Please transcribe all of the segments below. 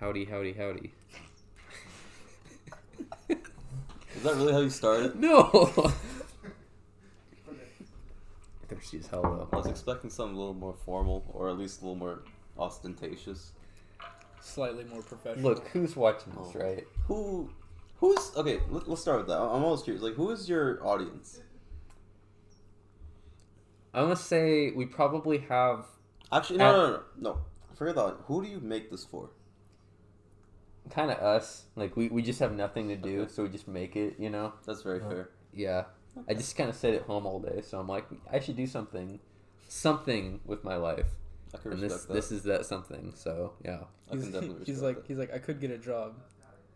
Howdy, howdy, howdy. Is that really how you started? No! Thirsty as hell, I was expecting something a little more formal, or at least a little more ostentatious. Slightly more professional. Look, who's watching this, Oh. right? Who, who's okay? Let, let's start with that. I'm almost curious. Like, who is your audience? I'm gonna say we probably have Actually, no, no, no, no, no. Forget that. Who do you make this for? Kind of us. Like, we, we just have nothing to do, Okay. so we just make it, you know? That's very fair. Yeah. I just kind of sit at home all day, so I'm like, I should do something, something with my life. I can And respect this that. this is that something. So yeah. I he's, can definitely he's like that. he's like I could get a job.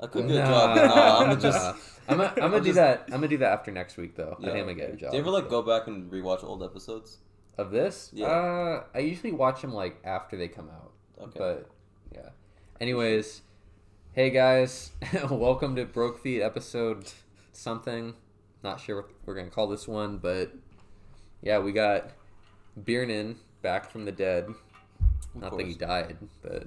I could get a Nah, job. but Nah, I'm gonna just. I'm gonna, I'm gonna do just- that. I'm gonna do that after next week, though. I Yeah. think I'm gonna get a job. Do you ever like so. go back and rewatch old episodes? of this? Yeah. Uh, I usually watch them like after they come out. Okay. But yeah. Anyways, hey guys, welcome to Broke Feet episode something. Not sure what we're gonna call this one, but yeah, we got Biernan back from the dead. Of Not that he course. died, but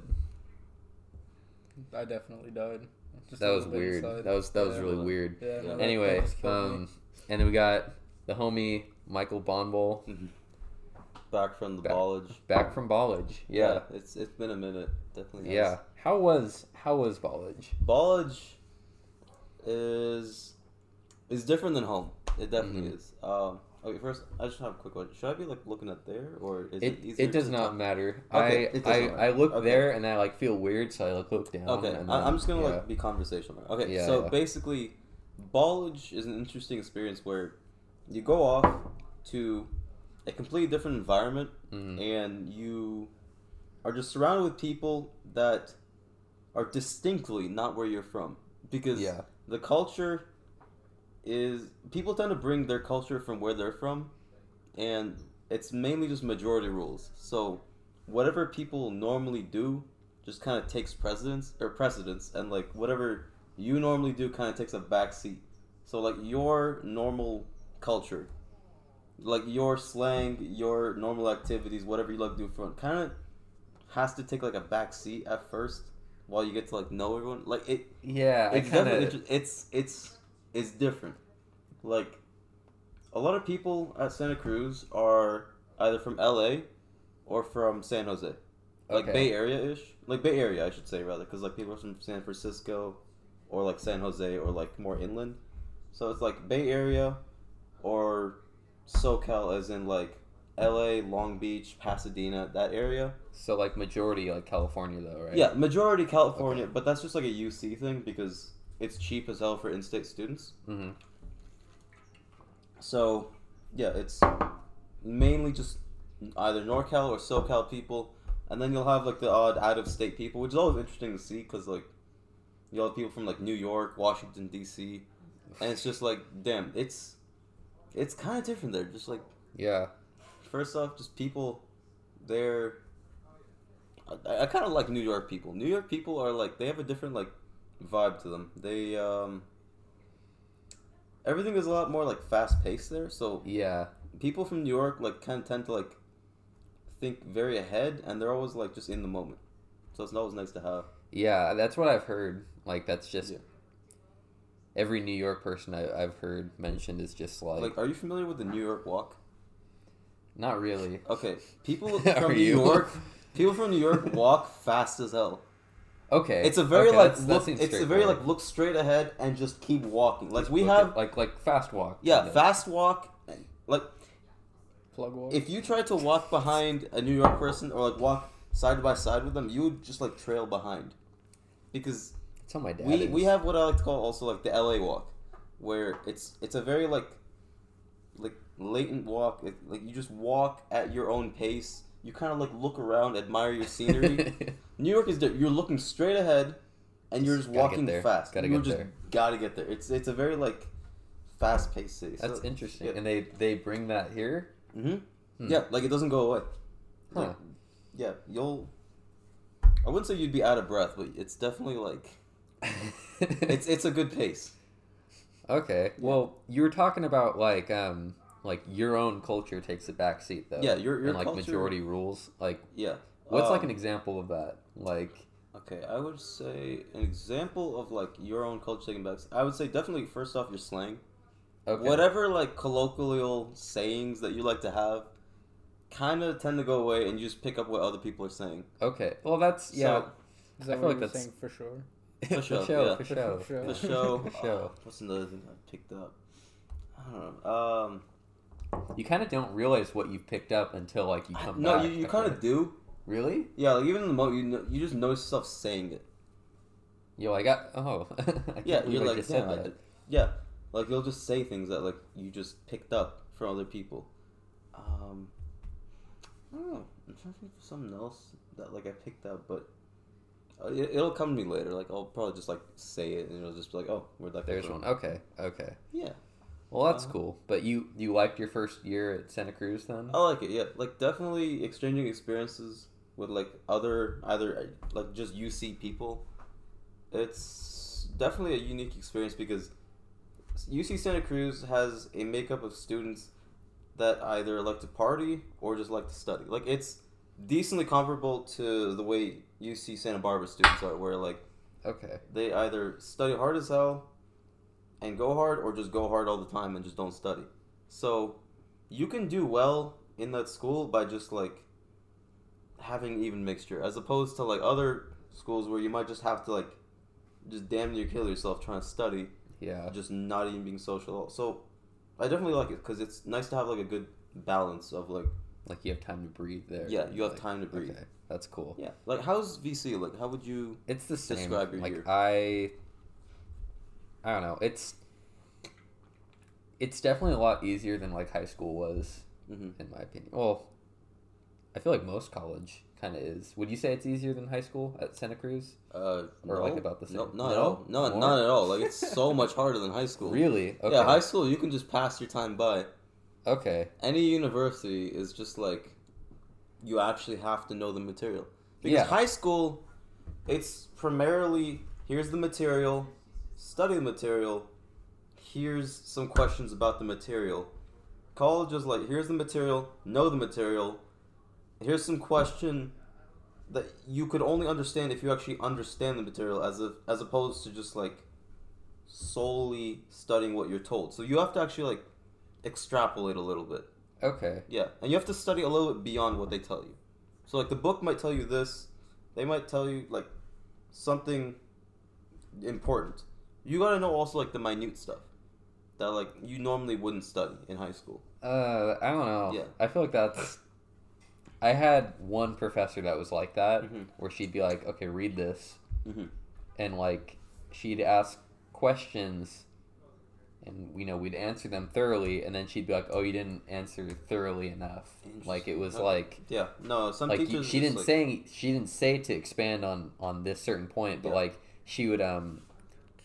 I definitely died. Just that was little bit weird. inside. That was that was Yeah. really weird. Yeah. no, that- Anyway, that just killed me. um, and then we got the homie Michael Bonbol Back from the Back- college. back from Ballage. Yeah, it's it's been a minute. Definitely. yeah. Has. How was how was Ballage? Ballage is is different than home. It definitely Mhm. is. Um, okay, first I just have a quick question. Should I be like looking at there or is it, It it does not talk- matter. Okay, I I, matter. I look Okay. there and I like feel weird, so I like look down. Okay, then- I'm just gonna yeah. like be conversational. Okay, Yeah, so yeah. basically, ballage is an interesting experience where you go off to a completely different environment Mhm. and you are just surrounded with people that are distinctly not where you're from. Because Yeah. the culture is people tend to bring their culture from where they're from and it's mainly just majority rules. So whatever people normally do just kind of takes precedence or precedence and like whatever you normally do kind of takes a back seat. So like your normal culture like your slang your normal activities whatever you like to do for kind of has to take like a back seat at first while you get to like know everyone like it Yeah, it's definitely inter- it's it's it's different. Like a lot of people at Santa Cruz are either from LA or from San Jose, like Okay. Bay Area ish, like Bay Area I should say rather, because like people are from San Francisco or like San Jose or like more inland. So it's like Bay Area or SoCal, as in like LA, Long Beach, Pasadena, that area. so like majority like California though, right? Yeah, majority California, Okay. but that's just like a UC thing because it's cheap as hell for in-state students. hmm So, yeah, it's mainly just either NorCal or SoCal people, and then you'll have like the odd out-of-state people, which is always interesting to see because like you'll have people from like New York, Washington D.C., and it's just like, damn, it's it's kind of different there. Just like Yeah. First off, just people, they're. I, I kind of like New York people. New York people are like they have a different like vibe to them. They um. Everything is a lot more like fast paced there, so Yeah. people from New York like kind of tend to like think very ahead, and they're always like just in the moment. So it's always nice to have. Yeah, that's what I've heard. Like that's just Yeah. every New York person I, I've heard mentioned is just like, Like, are you familiar with the New York Walk? Not really. Okay, people from New you? York, people from New York walk fast as hell. Okay. It's a very okay, like look. It's a very like look straight ahead and just keep walking. Like Just we have, at- like like fast walk. yeah, kinda. fast walk. Like plug walk. if you try to walk behind a New York person or like walk side by side with them, you would just like trail behind. Because That's how my dad we is. we have what I like to call also like the LA walk, where it's it's a very like like latent walk. It, like you just walk at your own pace. You kind of like look around, admire your scenery. New York is different. You're looking straight ahead, and you're Just just walking fast. Gotta you get just there. gotta get there. It's it's a very like fast paced city. That's so, interesting. Yeah. And they they bring that here. hmm Hmm. Yeah, like it doesn't go away. Huh. Like, yeah, you'll. I wouldn't say you'd be out of breath, but it's definitely like it's it's a good pace. okay. Well, you were talking about like um like your own culture takes a back seat though. Yeah, your- your and like culture- majority rules. Like Yeah. what's like Um, an example of that? Like Okay, I would say an example of like your own culture taking back. I would say definitely first off your slang. Okay. Whatever like colloquial sayings that you like to have, kind of tend to go away, and you just pick up what other people are saying. Okay. Well, that's yeah. So- Is that I feel you like were that's- saying for sure? For sure, for show, yeah. for sure, For sure. The show. For show. uh, what's another thing I picked up? I don't know. Um, You kind of don't realize what you've picked up until like you come no, back. you, you kind of do. really. Yeah, like even in the moment, you know, you just notice yourself saying it. Yo, I got. Oh. I Yeah, you're like, said I- yeah, like you'll just say things that like you just picked up from other people. Um, I don't know. I'm trying to think of something else that like I picked up, but uh, it, it'll come to me later. Like I'll probably just like say it, and it'll just be like, oh, where'd that There's one. Okay. Okay. Yeah, Well, that's Uh, cool. But you you liked your first year at Santa Cruz then? I like it. Yeah, like definitely exchanging experiences with like other either like just UC people. It's definitely a unique experience because UC Santa Cruz has a makeup of students that either like to party or just like to study. Like it's decently comparable to the way UC Santa Barbara students are, where like Okay. they either study hard as hell and go hard or just go hard all the time and just don't study. So you can do well in that school by just like having even mixture as opposed to like other schools where you might just have to like just damn near kill yourself trying to study Yeah. just not even being social so i definitely like it because it's nice to have like a good balance of like Like you have time to breathe there. Yeah, you have Like, time to breathe. Okay. That's cool. yeah like how's vc like how would you It's the same. Describe your like year. I I don't know. It's it's definitely a lot easier than like high school was hmm in my opinion. Well, I feel like most college kind of is. Would you say it's easier than high school at Santa Cruz? uh Or, no, like, about the no, same? not No? at all no More? not at all like it's so much harder than high school Really? Okay. yeah high school you can just pass your time by Okay. any university is just like you actually have to know the material because Yeah. high school it's primarily here's the material study the material here's some questions about the material college is like here's the material know the material here's some question that you could only understand if you actually understand the material as a, as opposed to just like solely studying what you're told so you have to actually like extrapolate a little bit Okay. yeah, and you have to study a little bit beyond what they tell you. So like the book might tell you this, they might tell you like something important. You got to know also like the minute stuff that like you normally wouldn't study in high school. Uh, I don't know. Yeah. I feel like that's. I had one professor that was like that, Mhm. where she'd be like, "Okay, read this," Mhm. and like she'd ask questions, and you know we'd answer them thoroughly, and then she'd be like, "Oh, you didn't answer thoroughly enough." Like it was Okay. like Yeah, no, some like you, teachers she didn't like- say she didn't say to expand on on this certain point, but Yeah. like she would um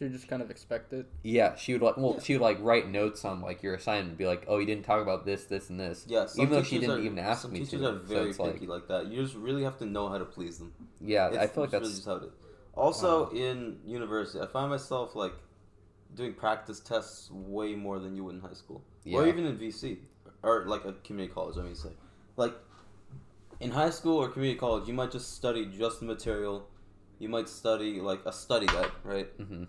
So you just kind of expect it. yeah she would like well Yeah. she would like write notes on like your assignment, be like, "Oh, you didn't talk about this, this, and this." Yeah, even though she didn't are- even ask some me teachers to. are very so picky like like that. You just really have to know how to please them. yeah, I It's- feel like it's really that's just how it is. Also, in university, I find myself like doing practice tests way more than you would in high school, or even in VC, or like a community college. I mean, say, like in high school or community college, you might just study just the material. You might study like a study guide, right? hmm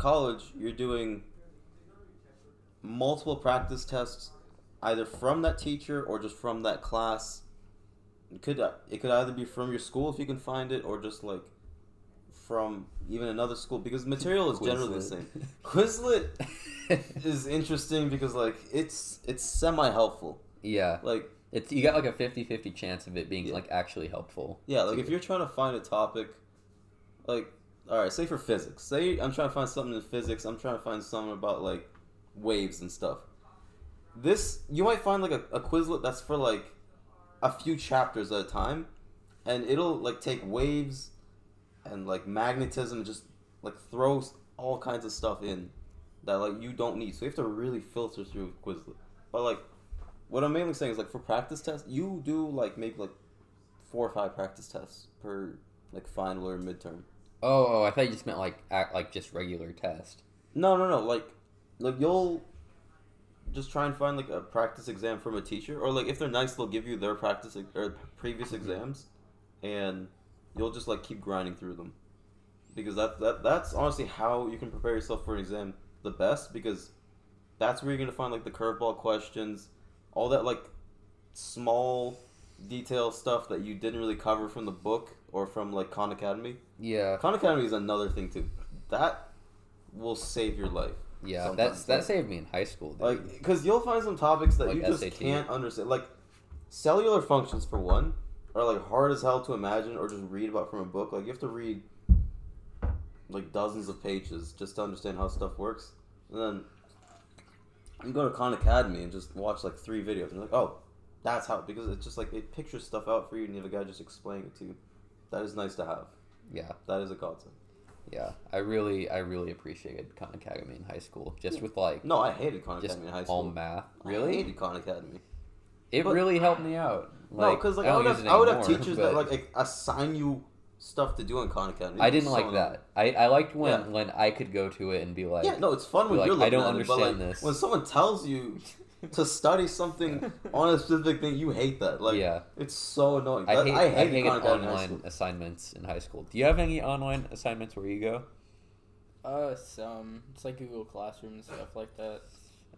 College, you're doing multiple practice tests, either from that teacher or just from that class. It could uh, it could either be from your school if you can find it, or just like from even another school because material is generally the same. Quizlet is interesting because like it's it's semi helpful. yeah, Like it's you got like a 50-50 chance of it being Yeah. like actually helpful. yeah, like if you're trying to find a topic, like all right, say for physics, say I'm trying to find something in physics, I'm trying to find something about like waves and stuff. This you might find like a, a Quizlet that's for like a few chapters at a time, and it'll like take waves and like magnetism, and just like throws all kinds of stuff in that like you don't need. So you have to really filter through Quizlet. But like, what I'm mainly saying is like for practice tests, you do like maybe like four or five practice tests per like final or midterm. Oh, oh, I thought you just meant like act like just regular test. No, no, no. Like, like you'll just try and find like a practice exam from a teacher, or like if they're nice, they'll give you their practice or previous exams, and you'll just like keep grinding through them, because that that that's honestly how you can prepare yourself for an exam the best because that's where you're gonna find like the curveball questions, all that like small detail stuff that you didn't really cover from the book or from like Khan Academy. Yeah, Khan Academy is another thing too. That will save your life. yeah. sometimes, That's that saved me in high school. Dude. Like, because you'll find some topics that Like you just SAT. can't understand. Like, cellular functions, for one, are like hard as hell to imagine or just read about from a book. Like, you have to read like dozens of pages just to understand how stuff works. And then you go to Khan Academy and just watch like three videos. And you're like, oh, that's how. Because it's just like it pictures stuff out for you, and you have a guy just explaining it to you. That is nice to have. yeah, That is a godsend. yeah. I really, I really appreciated Khan Academy in high school, just with like No, I hated Khan Academy in high school. all math. I Really, hated Khan Academy. it but- really helped me out. no, because like I, don't would have, I would have teachers that like assign you stuff to do in Khan Academy. I didn't like that. I, I liked when Yeah. when I could go to it and be like, yeah, no, it's fun when like, you're I don't at it, but, like, understand this. When someone tells you to study something on a specific thing, you hate that. Like, yeah. it's so annoying. I That- hate, I I hated hated Khan in online assignments in high school. Do you have any online assignments where you go? Uh, some it's like Google Classroom and stuff like that.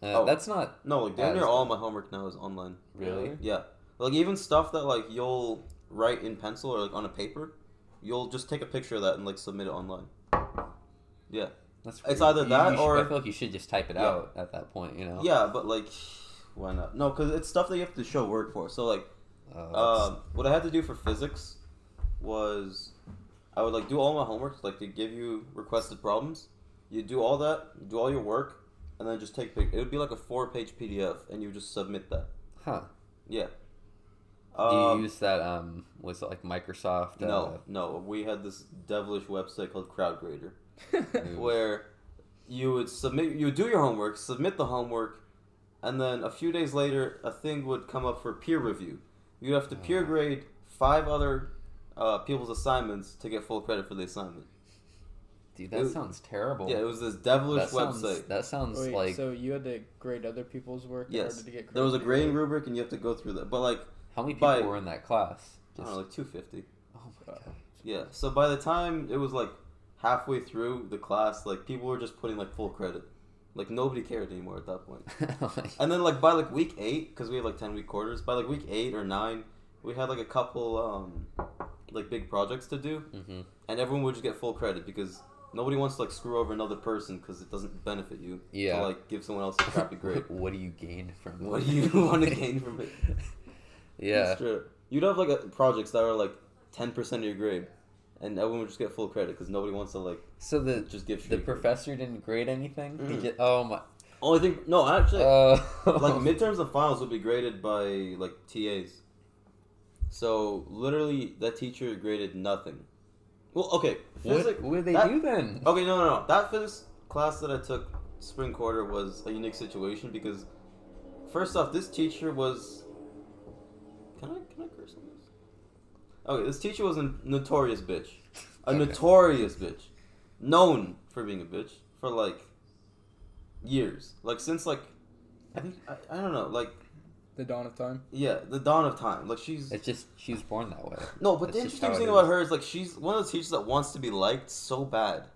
Uh, Oh. That's not No, like damn near all my homework now is online. really. Really? Yeah, like even stuff that like you'll write in pencil or like on a paper, you'll just take a picture of that and like submit it online. Yeah, That's It's weird. either that you should- or- I feel like you should just type it Yeah. out at that point. You know. yeah, but like, why not? No, because it's stuff that you have to show work for. So like. Uh, Um, what I had to do for physics was I would like do all my homework, like to give you requested problems. You do all that, do all your work, and then just take pic. It would be like a four-page PDF, and you just submit that. huh. Yeah. Do Um, you use that? Um, was it like Microsoft? no, no. We had this devilish website called CrowdGrader. where you would submit, you would do your homework, submit the homework, and then a few days later, a thing would come up for peer review. You'd have to peer Ah. grade five other uh, people's assignments to get full credit for the assignment. Dude, that it- sounds terrible. Yeah, it was this devilish that sounds. website. That sounds Wait, like. so you had to grade other people's work in Yes, order to get credit there was a grading yours? rubric, and you have to go through that. But like, how many people by- were in that class? I don't know, like two fifty. oh my god. Yeah. So by the time it was like halfway through the class, like people were just putting like full credit. Like nobody cared anymore at that point. Like, And then like by like week eight, because we have like ten week quarters. By like week eight or nine, we had like a couple um like big projects to do, mhm. and everyone would just get full credit because nobody wants to like screw over another person because it doesn't benefit you. Yeah. To like give someone else a crappy grade. what do you gain from? It? What do you want to gain from it? Yeah. You'd have like a, projects that are like ten percent of your grade, and everyone would just get full credit because nobody wants to like So the just give the professor didn't grade anything. He Mm. just, oh my. Only thing, no, actually, Uh, like midterms and finals would be graded by like TAs. So literally, that teacher graded nothing. Well, okay, physics. what, what did they that- do then? Okay, no, no, no. That physics class that I took spring quarter was a unique situation because, first off, this teacher was. Can I can I curse this? Okay, this teacher was a notorious bitch, a Okay. notorious bitch, known for being a bitch for like years, like since like I think I, I don't know, like The dawn of time. yeah, the dawn of time. Like she's It's just she was born that way. no, but That's the interesting thing about her is like she's one of those teachers that wants to be liked so bad,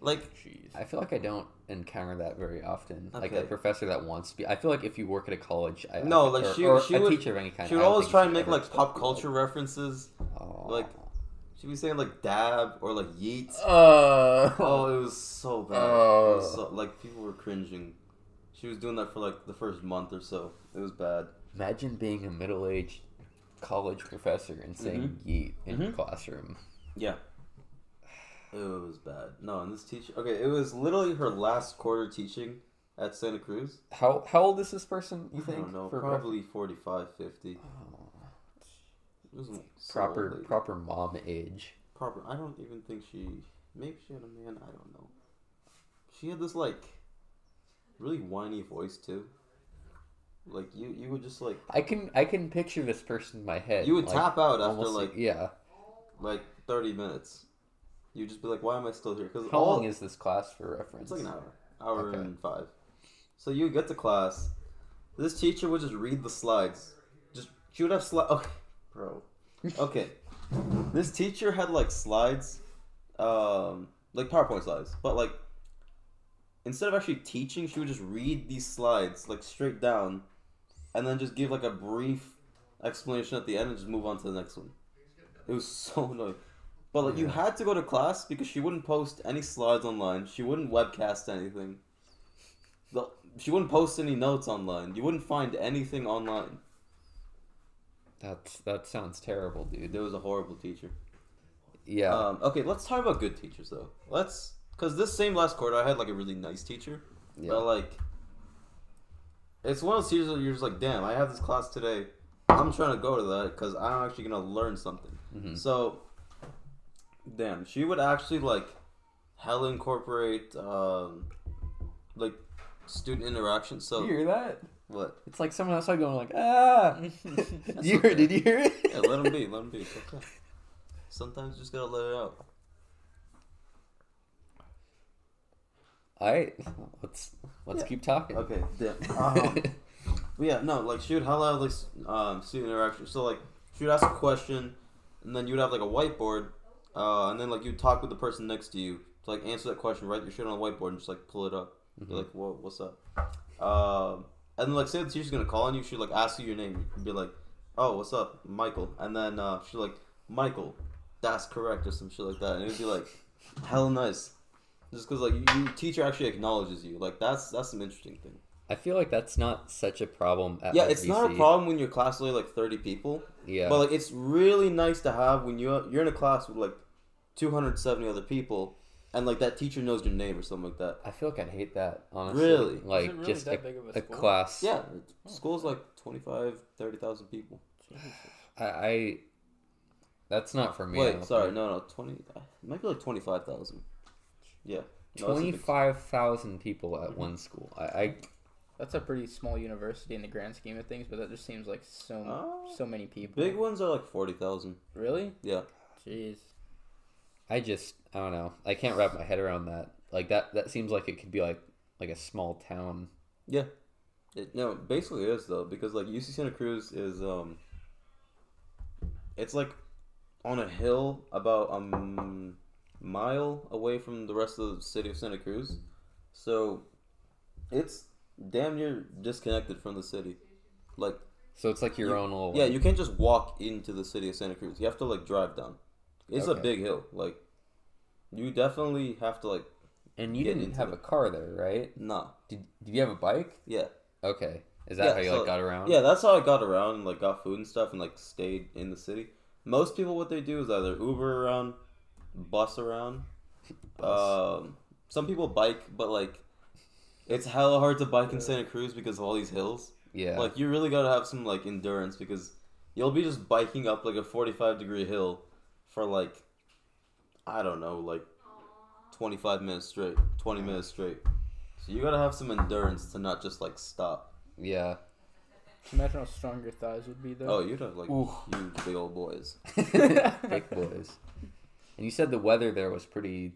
like. Jeez. I feel like I don't encounter that very often. Like a professor that wants to be. I feel like if you work at a college, I, No, like or, she- or she a would- teacher of any kind. She would always try and make like pop culture references. Oh. like- She'd be saying like dab or like yeet. Uh, Oh, it was so bad. Oh. was so, like people were cringing. She was doing that for like the first month or so. It was bad. Imagine being a middle-aged college professor and saying "yeet" in your Mhm. classroom. Yeah. It was bad. No, and this teacher. Okay, it was literally her last quarter teaching at Santa Cruz. How how old is this person? You I think? don't know, probably 45, 50. Oh, so proper lady. proper mom age. proper. I don't even think she. Maybe she had a man. I don't know. She had this like really whiny voice too. Like you, you would just like I can I can picture this person in my head. you would like, tap out after almost like yeah. like thirty minutes. You'd just be like, "Why am I still here?" Because How long is this class for reference? it's like an hour, hour Okay. and five. So you get to class. This teacher would just read the slides. Just she would have slide. Okay, bro. Okay, This teacher had like slides, um, like PowerPoint slides, but like instead of actually teaching, she would just read these slides like straight down, and then just give like a brief explanation at the end and just move on to the next one. It was so annoying. But like you had to go to class because she wouldn't post any slides online. She wouldn't webcast anything. The, she wouldn't post any notes online. You wouldn't find anything online. That's that sounds terrible, dude. There was a horrible teacher. Yeah. Um, okay, let's talk about good teachers though. Let's because this same last quarter I had like a really nice teacher, yeah. but like it's one of those teachers that you're just like, damn, I have this class today. I'm trying to go to that because I'm actually gonna learn something. Mhm. So, damn, she would actually like hell incorporate um, like student interaction. So you hear that? what? It's like someone outside going like, ah. did you hear? Did you hear it? Yeah, let them be. Let them be. It's okay. Sometimes you just gotta let it out. All right, let's let's Yeah. keep talking. Okay, damn. Um, But yeah, no, like she would hell out like um, student interaction. So like she would ask a question, and then you would have like a whiteboard, uh, and then like you'd talk with the person next to you to like answer that question. Write your shit on a whiteboard and just like pull it up. Mhm. You're like, whoa, what's up? Um, and then like say the teacher's gonna call on you, she'd like ask you your name. You'd be like, oh, what's up, Michael? And then uh, she'd like, Michael, that's correct or some shit like that, and it'd be like, hell nice. Just because like your teacher actually acknowledges you, like that's that's some interesting thing. I feel like that's not such a problem at Yeah, like, it's not a problem when your class is only like thirty people, Yeah. but like it's really nice to have when you you're in a class with like two hundred seventy other people, and like that teacher knows your name or something like that. I feel like I'd hate that, honestly. Really? Like really just that a, big of a a school? class. Yeah, school's like 25, 30,000 people. I, I that's not for me. Wait, sorry, think. no, no, twenty. It might be like twenty five thousand. Yeah, No, that's Twenty-five thousand people at mm-hmm. one school. I, I That's a pretty small university in the grand scheme of things, but that just seems like so Oh. so many people. Big ones are like forty thousand. Really? Yeah, Jeez. I just I don't know. I can't wrap my head around that. Like that that seems like it could be like like a small town. yeah. It, no, basically it is though because like UC Santa Cruz is um. It's like on a hill about a um, mile away from the rest of the city of Santa Cruz, so it's damn near disconnected from the city. Like So it's like your You- own little Yeah, you can't just walk into the city of Santa Cruz. You have to like drive down. It's a big hill. Like you definitely have to like and you didn't have it. a car there, right? nah. Did Did you have a bike? Yeah. Okay. Is that Yeah, how you so- like got around? Yeah, that's how I got around and like got food and stuff and like stayed in the city. Most people what they do is either Uber around, bus around. Bus. Um some people bike, but like it's hella hard to bike in Santa Cruz because of all these hills. yeah. Like you really gotta have some like endurance because you'll be just biking up like a forty five degree hill for like I don't know, like twenty five minutes straight, twenty minutes straight. So you gotta have some endurance to not just like stop. yeah. Imagine how strong your thighs would be though. Oh, you'd have like Oof. huge big old boys. Big boys. And you said the weather there was pretty.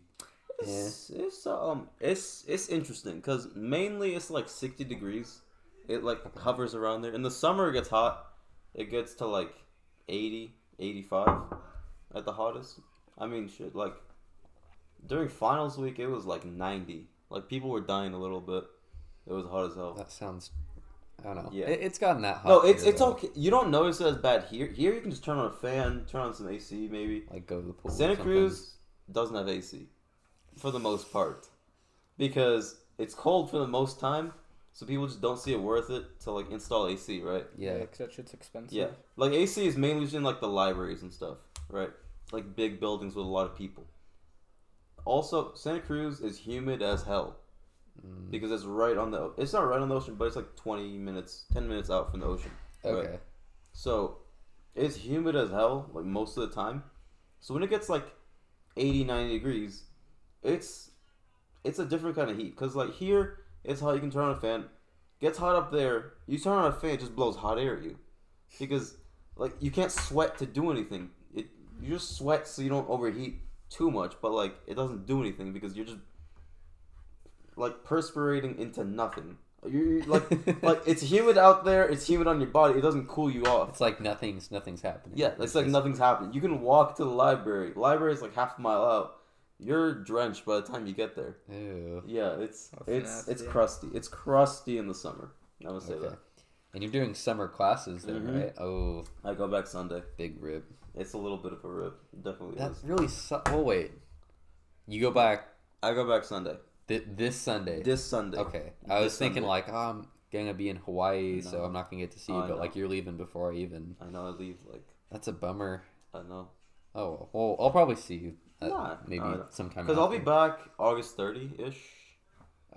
Yeah. It's, it's um it's it's interesting because mainly it's like sixty degrees. It like hovers around there. In the summer it gets hot. It gets to like 80, 85 at the hottest. I mean shit like during finals week it was like ninety. Like people were dying a little bit. It was hot as hell. That sounds. I don't know. Yeah. It, it's gotten that hot. No, it's it's though. okay. You don't notice it as bad here. Here you can just turn on a fan, turn on some AC maybe. Like go to the pool. Santa. Cruz doesn't have AC for the most part because it's cold for the most time, so people just don't see it worth it to like install AC, right? Yeah. because that shit's expensive. Yeah, like AC is mainly used in like the libraries and stuff, right? Like big buildings with a lot of people. Also, Santa Cruz is humid as hell Mm, because it's right on the. It's not right on the ocean, but it's like twenty minutes, ten minutes out from the ocean. right? okay. So it's humid as hell, like most of the time. So when it gets like 80, 90 degrees, it's it's a different kind of heat. Cause like here, it's hot. You can turn on a fan. Gets hot up there. You turn on a fan, it just blows hot air at you, because like you can't sweat to do anything. It you just sweat so you don't overheat too much, but like it doesn't do anything because you're just like perspirating into nothing You like like it's humid out there. It's humid on your body. It doesn't cool you off. It's like nothing's nothing's happening. Yeah, it's like just- nothing's happening. You can walk to the library. Library is like half a mile out. You're drenched by the time you get there. Ew. Yeah, it's That's it's it's crusty. It's crusty in the summer. I would say Okay. that. And you're doing summer classes there, Mhm. right? Oh, I go back Sunday. big rib. It's a little bit of a rip. It definitely That is. really su- Oh wait, you go back I go back Sunday. th- this Sunday. This Sunday. okay, I was This thinking Sunday. like, oh, I'm gonna be in Hawaii, so I'm not gonna get to see you. Oh, but like, you're leaving before I even. I know I leave like That's a bummer. I know. Oh well, I'll probably see you. At Nah, maybe no, sometime. Because I'll be back August 30 ish.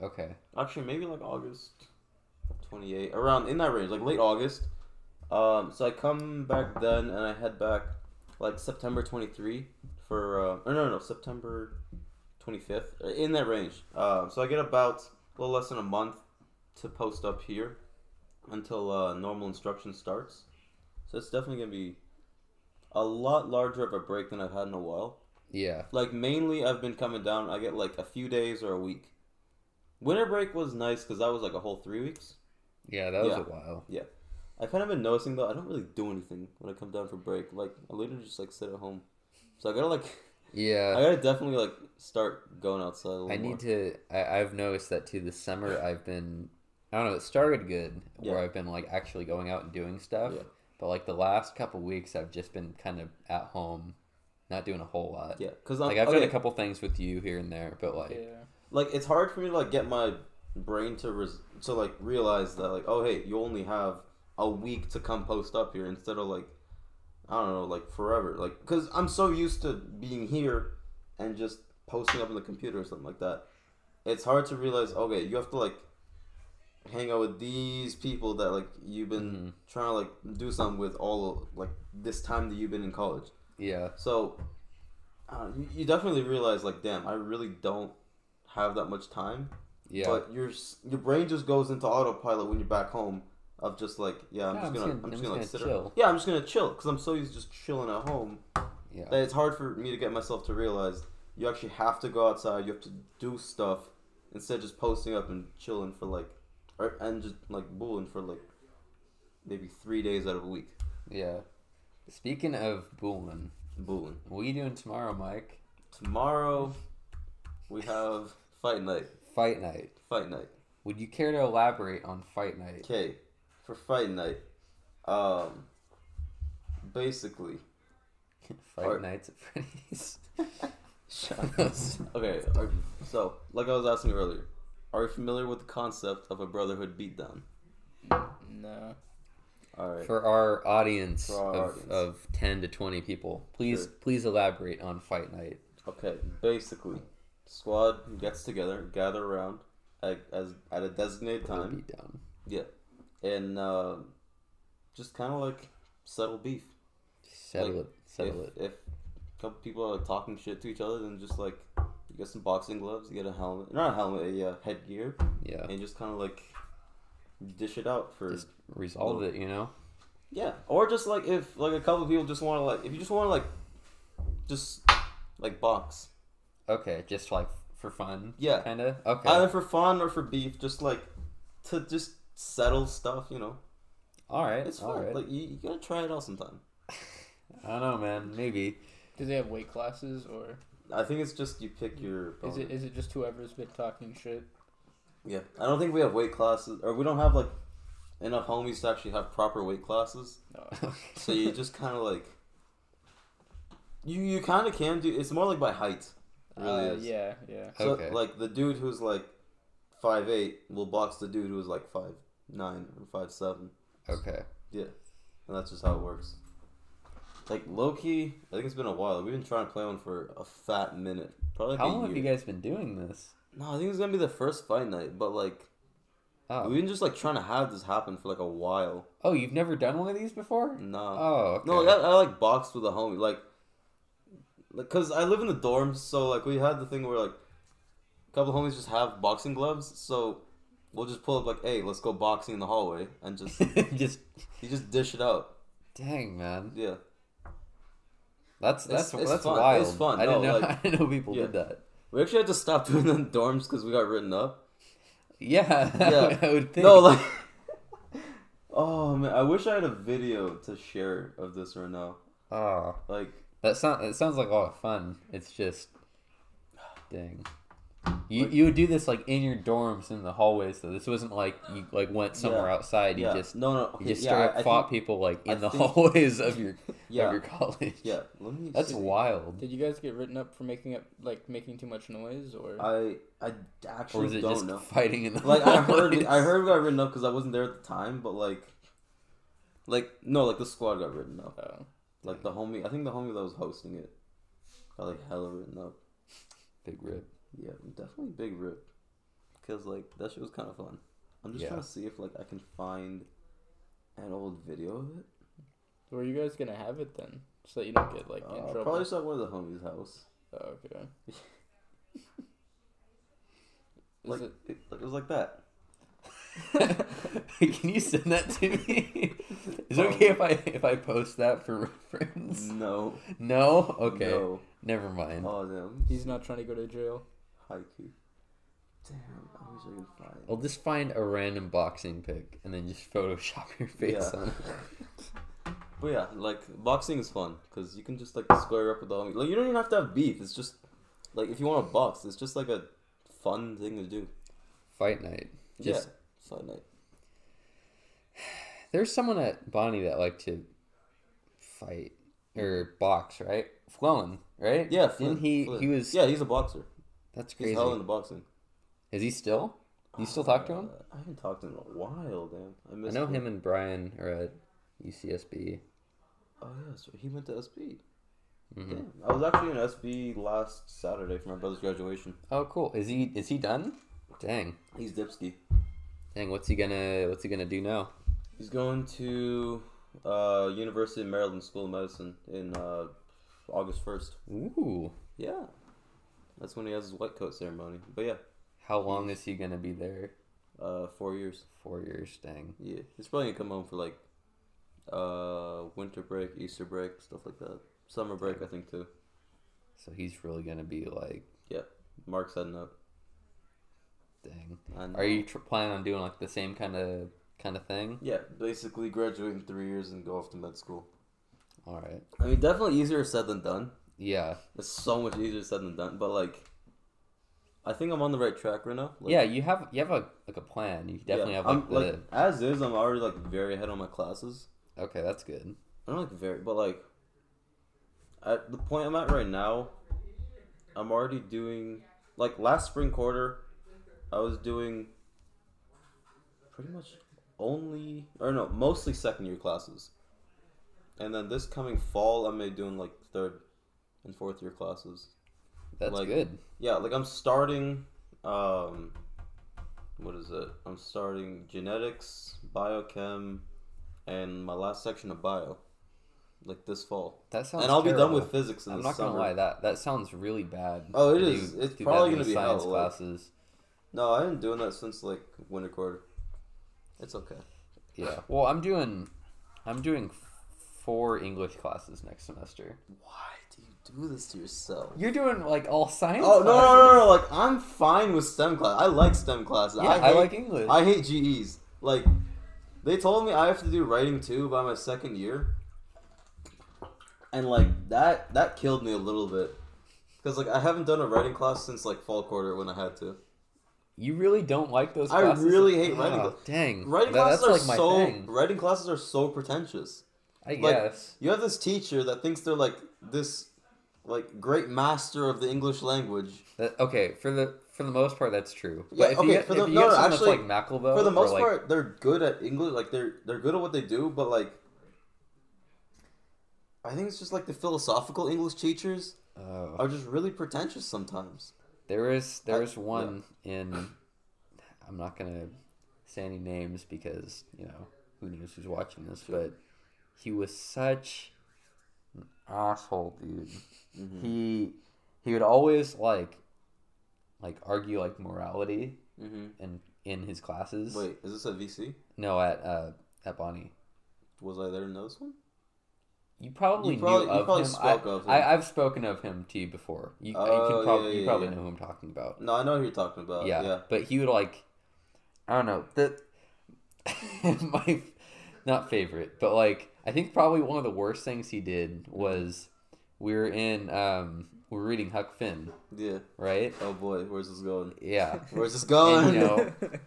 Okay. Actually, maybe like August 28, around in that range, like late August. Um, so I come back then, and I head back like September 23 for uh, or no, no, no, September 25th, uh, in that range. Um, so I get about a little less than a month to post up here until uh, normal instruction starts. So it's definitely gonna be a lot larger of a break than I've had in a while. Yeah. Like mainly, I've been coming down. I get like a few days or a week. Winter break was nice because that was like a whole three weeks. Yeah, that was Yeah. a while. Yeah. I kind of been noticing though. I don't really do anything when I come down for break. Like I literally just like sit at home. So I gotta like Yeah. I gotta definitely like start going outside a little I more. need to. I, I've noticed that too. This summer, I've been. I don't know. It started good, where I've been like actually going out and doing stuff. Yeah. But like the last couple weeks, I've just been kind of at home, not doing a whole lot. Yeah, because Like I've okay, done a couple things with you here and there, but like Yeah. like it's hard for me to like get my brain to res- to like realize that like oh hey you only have a week to come post up here instead of like I don't know like forever like because I'm so used to being here and just posting up on the computer or something like that. It's hard to realize okay you have to like hang out with these people that like you've been Mhm. trying to like do something with all like this time that you've been in college. Yeah, So, uh, you, you definitely realize, like, damn, I really don't have that much time. yeah. But your your brain just goes into autopilot when you're back home of just like, yeah, I'm Yeah, just I'm gonna, just I'm gonna- just I'm gonna, gonna sit chill. chill. Yeah, I'm just gonna chill because I'm so used to just chilling at home yeah. that it's hard for me to get myself to realize you actually have to go outside. You have to do stuff instead of just posting up and chilling for like, or and just like bulling for like maybe three days out of a week. yeah. Speaking of Bullen, Bulling. what are you doing tomorrow, Mike? Tomorrow, we have fight night. Fight night. Fight night. Would you care to elaborate on fight night? Okay, for fight night, um, basically, Fight Or- nights at Freddy's. okay. are- So, like I was asking earlier, are you familiar with the concept of a brotherhood beatdown? No. All right. For our audience, For our of, audience. of ten to twenty people, please Sure. please elaborate on fight night. Okay. Basically, squad gets together, gather around at, as at a designated time. Yeah. And uh, just kind of like settle beef. Settle Like, it. Settle if, it. If a couple people are like, talking shit to each other, then just like you get some boxing gloves, you get a helmet, not a helmet, a uh, headgear, Yeah. and just kind of like dish it out for Just resolve it. You know. yeah, or just like if like a couple people just want to like if you just want to like just like box, Okay, just like for fun. Yeah. Kind of. Okay. either for fun or for beef, just like to just settle stuff, you know. all right. It's all fun. right. Like you, you gotta try it out sometime. I don't know, man. Maybe. Do they have weight classes or I think it's just you pick your. is it is it just whoever's been talking shit? Yeah, I don't think we have weight classes, or we don't have like enough homies to actually have proper weight classes. No. So you just kind of like you you kind of can do. It's more like by height. Really Uh, is. Yeah, yeah. So Okay. like the dude who's like five eight will box the dude who's like five nine or five seven, okay. Yeah, and that's just how it works. Like low key, I think it's been a while. We've been trying to play one for a fat minute. Probably How a long have you guys been doing this? No, I think it's gonna be the first fight night, but like Oh. we've been just like trying to have this happen for like a while. Oh, you've never done one of these before? No. Oh, okay. No, like, I, I like boxed with a homie, like, like, cause I live in the dorms, so like we had the thing where like, a couple homies just have boxing gloves, so we'll just pull up like, hey, let's go boxing in the hallway, and just just you just dish it out. dang, man. Yeah, That's It's- that's it's that's fun. wild. It's fun. I didn't know. like- I didn't know people Yeah. did that. We actually had to stop doing in dorms because we got written up. Yeah, Yeah. I would think. No, like. oh man, I wish I had a video to share of this right now. oh, Like, that sound it sounds like a lot of fun. It's just, dang. You, Like- you would do this like in your dorms in the hallways though. This wasn't like you like went somewhere Yeah. outside. You yeah, just no, no, you okay, just yeah, straight I- up I fought think- people like I in the think- hallways of your yeah, of your college. yeah. Let me. That's see. wild. Did you guys get written up for making up like making too much noise or? I I Or actually is it don't just know. fighting in the Like I heard. I heard it got written up because I wasn't there at the time, but like, like no, like the squad got written up. Oh. Like the homie, I think the homie that was hosting it got like hella written up. Big rip. Yeah, definitely big rip. Cause like that shit was kind of fun. I'm just Yeah. trying to see if like I can find an old video of it. Where are you guys gonna have it then? So that you don't get like in Uh, trouble. probably just at one of the homies' house. Oh, okay. Like it? it, like, it was like that. Can you send that to me? Is it okay if I if I post that for reference? No. No. Okay. No. Never mind. Oh damn. He's not trying to go to jail. Haiku. Damn. I wish I could find. I'll just find a random boxing pic and then just Photoshop your face Yeah. on it. But yeah, like boxing is fun because you can just like square up with the homie. Like you don't even have to have beef. It's just like if you want to box, it's just like a fun thing to do. Fight night. Just yeah, fight night. there's someone at Bonnie that liked to fight or box, right? Flellen, right? Yeah, Didn't Flynn- he? Flynn. He was. Yeah, he's a boxer. That's crazy. He's hell into boxing. Is he still? You still talk to him? Uh, I haven't talked to him in a while, damn. I I know him and Brian are at UCSB. Oh yeah, so he went to SB. hmm Damn, I was actually in SB last Saturday for my brother's graduation. Oh, cool. Is he? Is he done? Dang. He's Dipsky. Dang. What's he gonna? What's he gonna do now? He's going to uh, University of Maryland School of Medicine in uh, August first. Ooh. Yeah, that's when he has his white coat ceremony. But yeah, How long is he gonna be there? uh, four years. Four years. Dang. Yeah, he's probably gonna come home for like uh, winter break, Easter break, stuff like that. Summer break, I think too. So he's really gonna be like, Yeah, Mark's heading up. dang. Are you tr- planning on doing like the same kind of kind of thing? Yeah, basically graduate in three years and go off to med school. All right. I mean, definitely easier said than done. Yeah. It's so much easier said than done. But like, I think I'm on the right track right now. Like, yeah. You have you have a like a plan. You definitely yeah, have like I'm, the. like as is. I'm already like very ahead on my classes. okay, that's good. I'm like very, but like at the point I'm at right now, I'm already doing like last spring quarter, I was doing pretty much only or no mostly second year classes, and then this coming fall I'm doing like third and fourth year classes. That's Like- good. Yeah, like I'm starting. Um, what is it? I'm starting genetics, biochem, and my last section of bio, like this fall. That sounds. and I'll be done with physics in I'm the not summer. gonna lie. That that sounds really bad. Oh, it is. It's do probably gonna be science hell, like- classes. No, I've been doing that since like winter quarter. It's okay. Yeah. Well, I'm doing, I'm doing four English classes next semester. Why do this to yourself? You're doing like all science. Oh no, no classes? no no! Like I'm fine with STEM class. I like STEM classes. Yeah, I, I, like English. I hate GEs. Like they told me I have to do writing too by my second year, and like that that killed me a little bit because like I haven't done a writing class since like fall quarter when I had to. you really don't like those. classes? I really hate writing Oh, cla- Dang. Writing That- classes are like my so thing. writing classes are so pretentious. I like- guess. You have this teacher that thinks they're like this like great master of the English language. That, okay, for the for the most part, that's true. But Yeah, if okay, you for if the- you no, no, actually, like For the most like, part, they're good at English. Like they're they're good at what they do, but like I think it's just like the philosophical English teachers oh. are just really pretentious sometimes. There is there I- is one in. I'm not gonna say any names because you know who knows who's watching this, Sure. but he was such asshole, dude. Mm-hmm. He he would always like like argue like morality Mm-hmm. in in his classes. Wait, is this at VC? No, at uh at Bonnie. Was I there in this one? You probably You probably- knew you of probably him. spoke I, of him. I, I've spoken of him to you before. You, you Oh, can probably yeah, you probably yeah. know who I'm talking about. No, I know who you're talking about. yeah. Yeah. but he would like I don't know the my not favorite, but like I think probably one of the worst things he did was we were in um we were reading Huck Finn, Yeah. right? Oh boy, where's this going? Yeah. Where's this going? And, you know,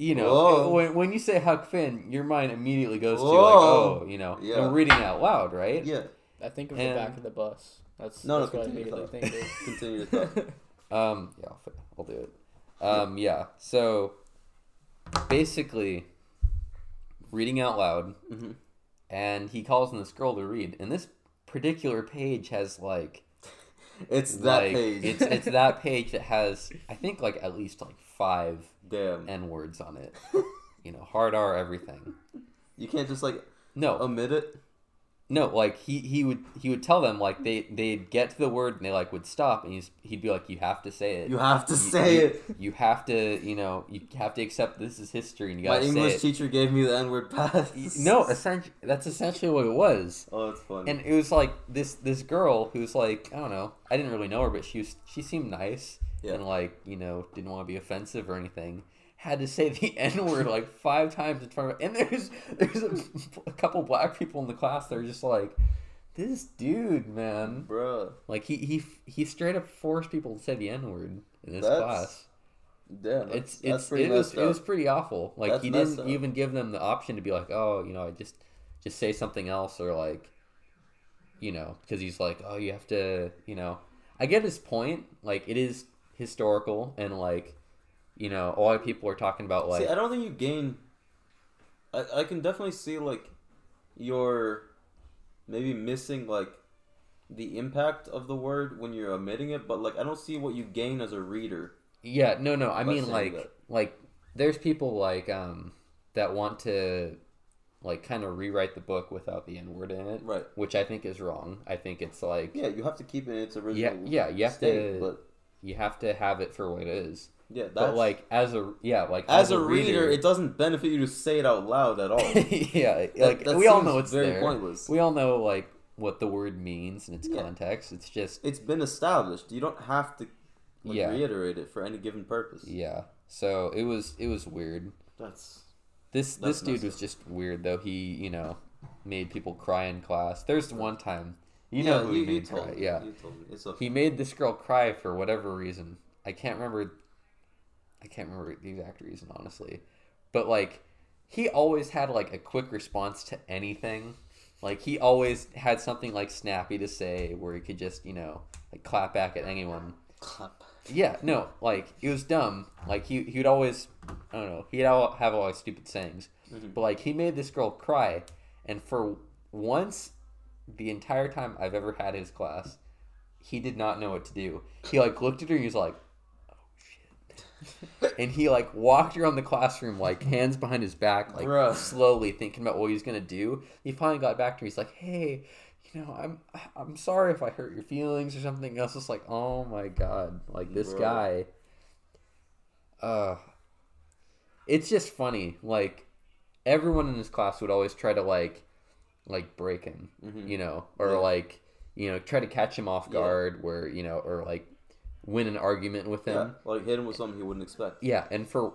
You know, Whoa. when, when you say Huck Finn, your mind immediately goes to like, oh, you know, Yeah. and reading out loud, right? yeah. I think of And- the back of the bus. That's No, no, that's what I continue immediately think of. Continue your thought. Um, yeah, I'll, I'll do it. Um, yeah. So basically, reading out loud, Mhm. and he calls on this girl to read, and this particular page has like It's that like, page. It's it's that page that has I think like at least like five Damn. n words on it. You know, hard R everything. You can't just like No, omit it. No, like he, he would he would tell them like they they'd get to the word and they like would stop and he's he'd be like you have to say it. You have to say you, it. You have to you know you have to accept this is history and you gotta say English teacher gave me the N word pass. No, essentially that's essentially what it was. Oh, that's funny. And it was like this this girl who's like I don't know I didn't really know her but she was she seemed nice Yeah. and like you know didn't want to be offensive or anything had to say the n word like five times in front of and there's there's a, a couple black people in the class that are just like this dude man. Bro, like he he he straight up forced people to say the n word in his That's- class. Damn. That's, it's it's it was messed it was pretty awful. Like That's he didn't up. even give them the option to be like oh you know I just just say something else or like you know because he's like oh you have to you know. I get his point. Like it is historical and like you know a lot of people are talking about like see, I don't think you gain. I I can definitely see like your maybe missing like the impact of the word when you're omitting it, but like I don't see what you gain as a reader. Yeah, no, no. I mean, like, that. like there's people like um that want to like kind of rewrite the book without the N word in it, Right. which I think is wrong. I think it's like Yeah, you have to keep it in its yeah, original. yeah, you have state, to But you have to have it for what it is. Yeah, that's But like as a yeah, like as a reader, it doesn't benefit you to say it out loud at all. yeah, That- like that we all know it's very there. pointless. We all know like what the word means in its Yeah. context. It's just It's been established. You don't have to like, Yeah. reiterate it for any given purpose. yeah. So it was it was weird. That's This That's this dude was just weird though. He you know made people cry in class. There's one time you yeah, know who you, he made cry. me. Yeah, you told me. Okay. he made this girl cry for whatever reason. I can't remember. I can't remember the exact reason honestly, but like he always had like a quick response to anything. Like he always had something like snappy to say where he could just you know like clap back at anyone. Clap. Yeah, no, like it was dumb. Like he he would always, I don't know, he'd al- have all these stupid sayings, Mhm. but like he made this girl cry, and for once, the entire time I've ever had his class, he did not know what to do. He like looked at her and he was like, and he like walked around the classroom like hands behind his back, like Bruh. slowly thinking about what he was gonna do. He finally got back to me. He's like, "Hey." You know, I'm I'm sorry if I hurt your feelings or something else. It's like, oh my god, like this Bro. guy. Uh, it's just funny. Like everyone in his class would always try to like, like break him, Mhm. you know, or Yeah. like, you know, try to catch him off Yeah. guard, where you know, or like win an argument with him. Yeah, like hit him with something he wouldn't expect. Yeah, and for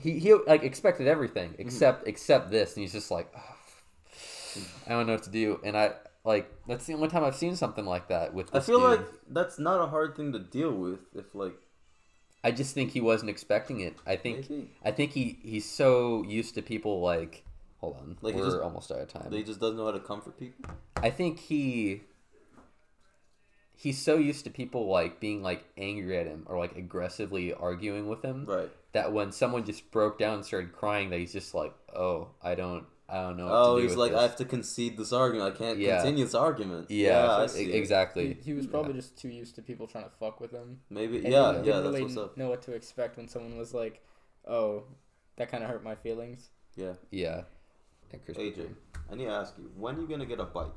he he like expected everything Mm-hmm. except except this, and he's just like, "Ugh, I don't know what to do, and I like that's the only time I've seen something like that with. I feel dude. like that's not a hard thing to deal with if like I just think he wasn't expecting it. I think maybe I think he he's so used to people like. Hold on, Like, we're just- almost out of time. He just doesn't know how to comfort people. I think he he's so used to people like being like angry at him or like aggressively arguing with him Right. that when someone just broke down and started crying that he's just like, "Oh, I don't I don't know what Oh, to do he's with like, this." I have to concede this argument. I can't Yeah. continue this argument. yeah, I e- see exactly. He, he was probably just too used to people trying to fuck with him. Maybe, And yeah, he yeah, didn't that's really what's up. know what to expect when someone was like, "Oh, that kind of hurt my feelings." Yeah. Yeah. Yeah, Chris- AJ, I need to ask you, when are you gonna get a bike?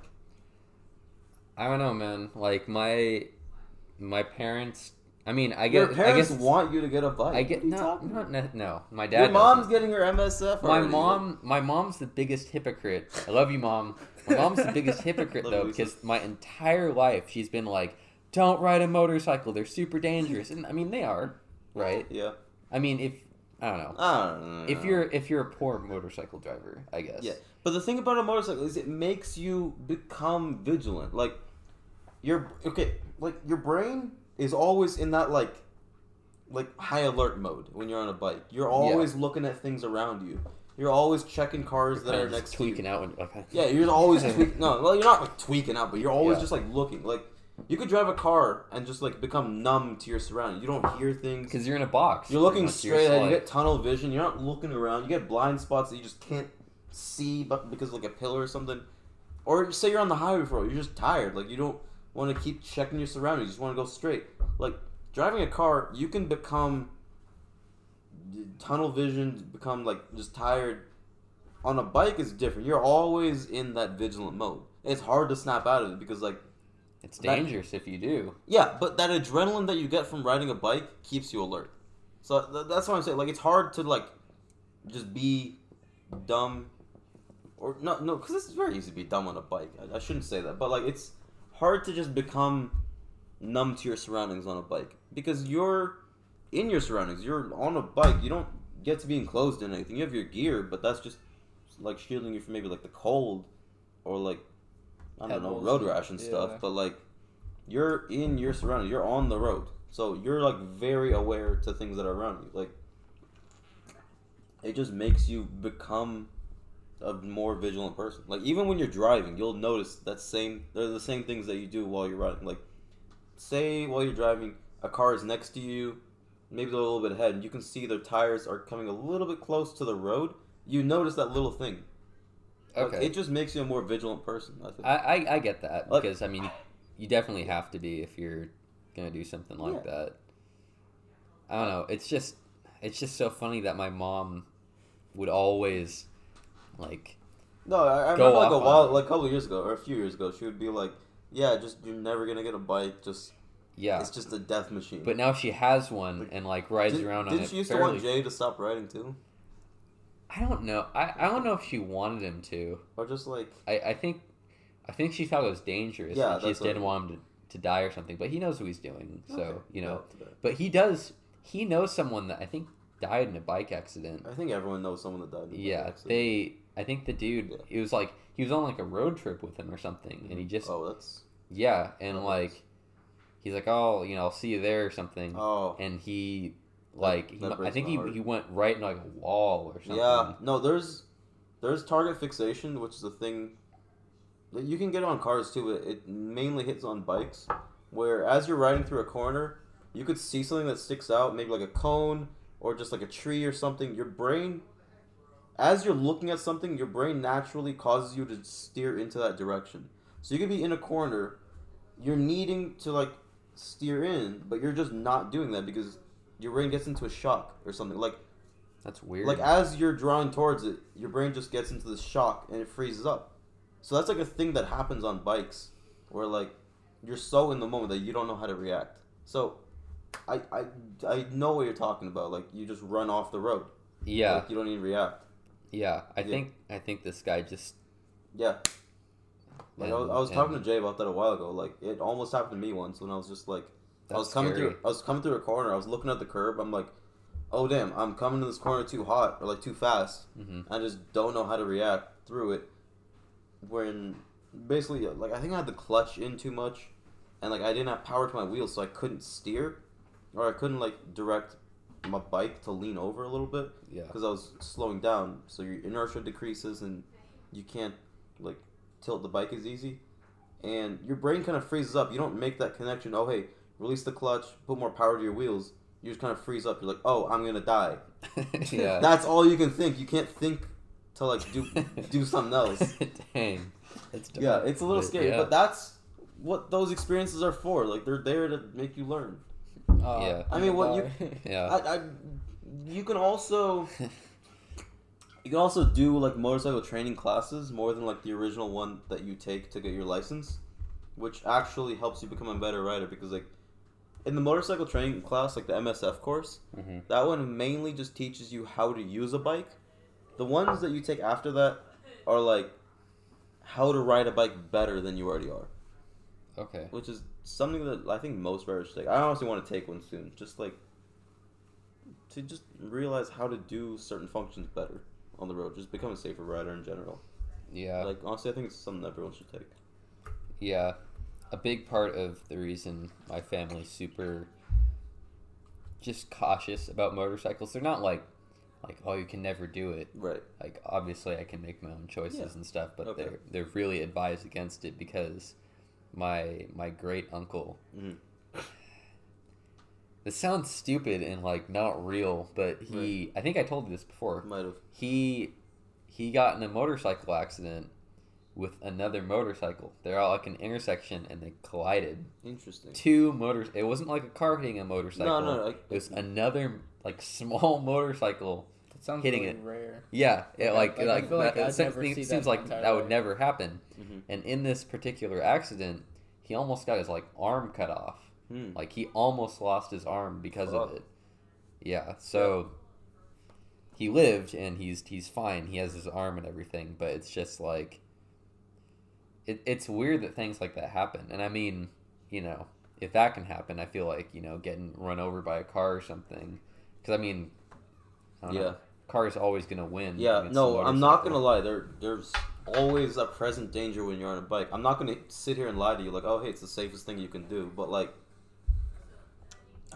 I don't know, man. Like my my parents. I mean, I get. Your parents I guess want you to get a bike. I get What are you no, talking not about? ne- no. My dad. Your mom's doesn't. getting her MSF. My already. mom, my mom's the biggest hypocrite. I love you, mom. My mom's the biggest hypocrite though because my entire life she's been like, "Don't ride a motorcycle; they're super dangerous." And I mean, they are, right? Yeah. I mean, if I don't know. I don't know. If you're if you're a poor motorcycle driver, I guess. Yeah, but the thing about a motorcycle is it makes you become vigilant. Like your okay, like your brain is always in that like like high alert mode when you're on a bike. You're always looking at things around you. You're always checking cars that are next to you. tweaking out when okay. Yeah, you're always tweaking. No, well, you're not like tweaking out, but you're always Yeah. just like looking. Like you could drive a car and just like become numb to your surroundings. You don't hear things. Because you're in a box. You're looking straight ahead. You get tunnel vision. You're not looking around. You get blind spots that you just can't see, but because of like a pillar or something. Or say you're on the highway for a while, you're just tired. Like you don't want to keep checking your surroundings. You just want to go straight. Like driving a car, you can become tunnel vision, become like just tired. On a bike, is different. You're always in that vigilant mode. It's hard to snap out of it because like It's that- dangerous if you do. yeah, but that adrenaline that you get from riding a bike keeps you alert. So th- that's what I'm saying. Like it's hard to like just be dumb, or no, no, because it's very easy to be dumb on a bike. I, I shouldn't say that, but like it's hard to just become numb to your surroundings on a bike because you're in your surroundings. You're on a bike. You don't get to be enclosed in anything. You have your gear, but that's just like shielding you from maybe like the cold or like I don't know road rash and stuff. But like you're in your surroundings. You're on the road, so you're like very aware to things that are around you. Like it just makes you become a more vigilant person. Like even when you're driving, you'll notice that same. They're the same things that you do while you're riding. Like say while you're driving, a car is next to you, maybe they're a little bit ahead, and you can see their tires are coming a little bit close to the road. You notice that little thing. Like, Okay. it just makes you a more vigilant person. I, I, I get that Like- because I mean, you definitely have to be if you're gonna do something like Yeah. that. I don't know. It's just it's just so funny that my mom would always like No, I, I remember like a while, like a couple of years ago or a few years ago, she would be like, "Yeah, just you're never gonna get a bike. Just yeah. it's just a death machine." But now she has one and like rides Did, around on didn't it. she used to want Jay to stop riding too, I don't know. I, I don't know if she wanted him to. or just like I, I think I think she thought it was dangerous. Yeah, she just didn't what- want him to, to die or something. But he knows what he's doing. So Okay. you know. Yeah, But he does. He knows someone that I think died in a bike accident. I think everyone knows someone that died. in a Yeah, bike accident. they. I think the dude. Yeah. It was like he was on like a road trip with him or something, and he just Oh, that's yeah, and like he's like, oh, you know, I'll see you there or something, oh and he like he, that I think he heart. he went right into like a wall or something. yeah. No, there's there's target fixation, which is a thing that you can get on cars too. But it mainly hits on bikes, where as you're riding through a corner, you could see something that sticks out, maybe like a cone or just like a tree or something. Your brain, as you're looking at something, your brain naturally causes you to steer into that direction. So you could be in a corner, you're needing to like steer in, but you're just not doing that because your brain gets into a shock or something. Like That's weird. like as you're drawing towards it, your brain just gets into this shock and it freezes up. So that's like a thing that happens on bikes, where like you're so in the moment that you don't know how to react. So I I, I know what you're talking about. Like you just run off the road. yeah, Like you don't even react. Yeah. I Yeah. think I think this guy just Yeah. Like I was, I was and- talking to Jay about that a while ago. Like it almost happened to me once when I was just like I was coming scary. through I was coming through a corner. I was looking at the curb. I'm like, oh damn, I'm coming to this corner too hot or like too fast. hmm I just don't know how to react through it. When basically, like I think I had the clutch in too much, and like I didn't have power to my wheels, so I couldn't steer, or I couldn't like direct my bike to lean over a little bit Yeah, because I was slowing down. So your inertia decreases, and you can't like tilt the bike as easy, and your brain kind of freezes up. You don't make that connection. Oh hey, release the clutch, put more power to your wheels. You just kind of freeze up. You're like, oh, I'm gonna die. yeah. That's all you can think. You can't think to like do do something else. Dang, that's dark. Yeah, it's a little scary, yeah. but that's what those experiences are for. Like they're there to make you learn. Uh, Yeah. I mean, what you- yeah. I, I you can also you can also do like motorcycle training classes more than like the original one that you take to get your license, which actually helps you become a better rider because like in the motorcycle training class, like the MSF course, hmm That one mainly just teaches you how to use a bike. The ones that you take after that are like how to ride a bike better than you already are, Okay. which is something that I think most riders take. I honestly want to take one soon, just like to just realize how to do certain functions better on the road. Just become a safer rider in general. Yeah. Like honestly, I think it's something everyone should take. Yeah, a big part of the reason my family's super just cautious about motorcycles. They're not like like oh you can never do it. Right. Like obviously I can make my own choices Yeah. and stuff, but Okay. they're they're really advised against it because my my great uncle. Mhm. This sounds stupid and like not real, but he I think I told you this before. Might have. He he got in a motorcycle accident with another motorcycle. They're all like an intersection and they collided. Interesting. Two motors. It wasn't like a car hitting a motorcycle. No, no, no. Like, It was another like small motorcycle. That sounds Hitting really it. rare. Yeah, it, Like, like I- like, I feel like that, it I'd seems, never see that seems like that would never happen. Mhm. And in this particular accident, he almost got his like arm cut off. Hmm. Like he almost lost his arm because of it. Yeah. So he lived and he's he's fine. He has his arm and everything, but it's just like it, it's weird that things like that happen. And I mean, you know, if that can happen, I feel like you know getting run over by a car or something. Because I mean, I don't Yeah. know, is always gonna win. Yeah, no, I'm not gonna lie. There, there's always a present danger when you're on a bike. I'm not gonna sit here and lie to you like, oh, hey, it's the safest thing you can do. But like,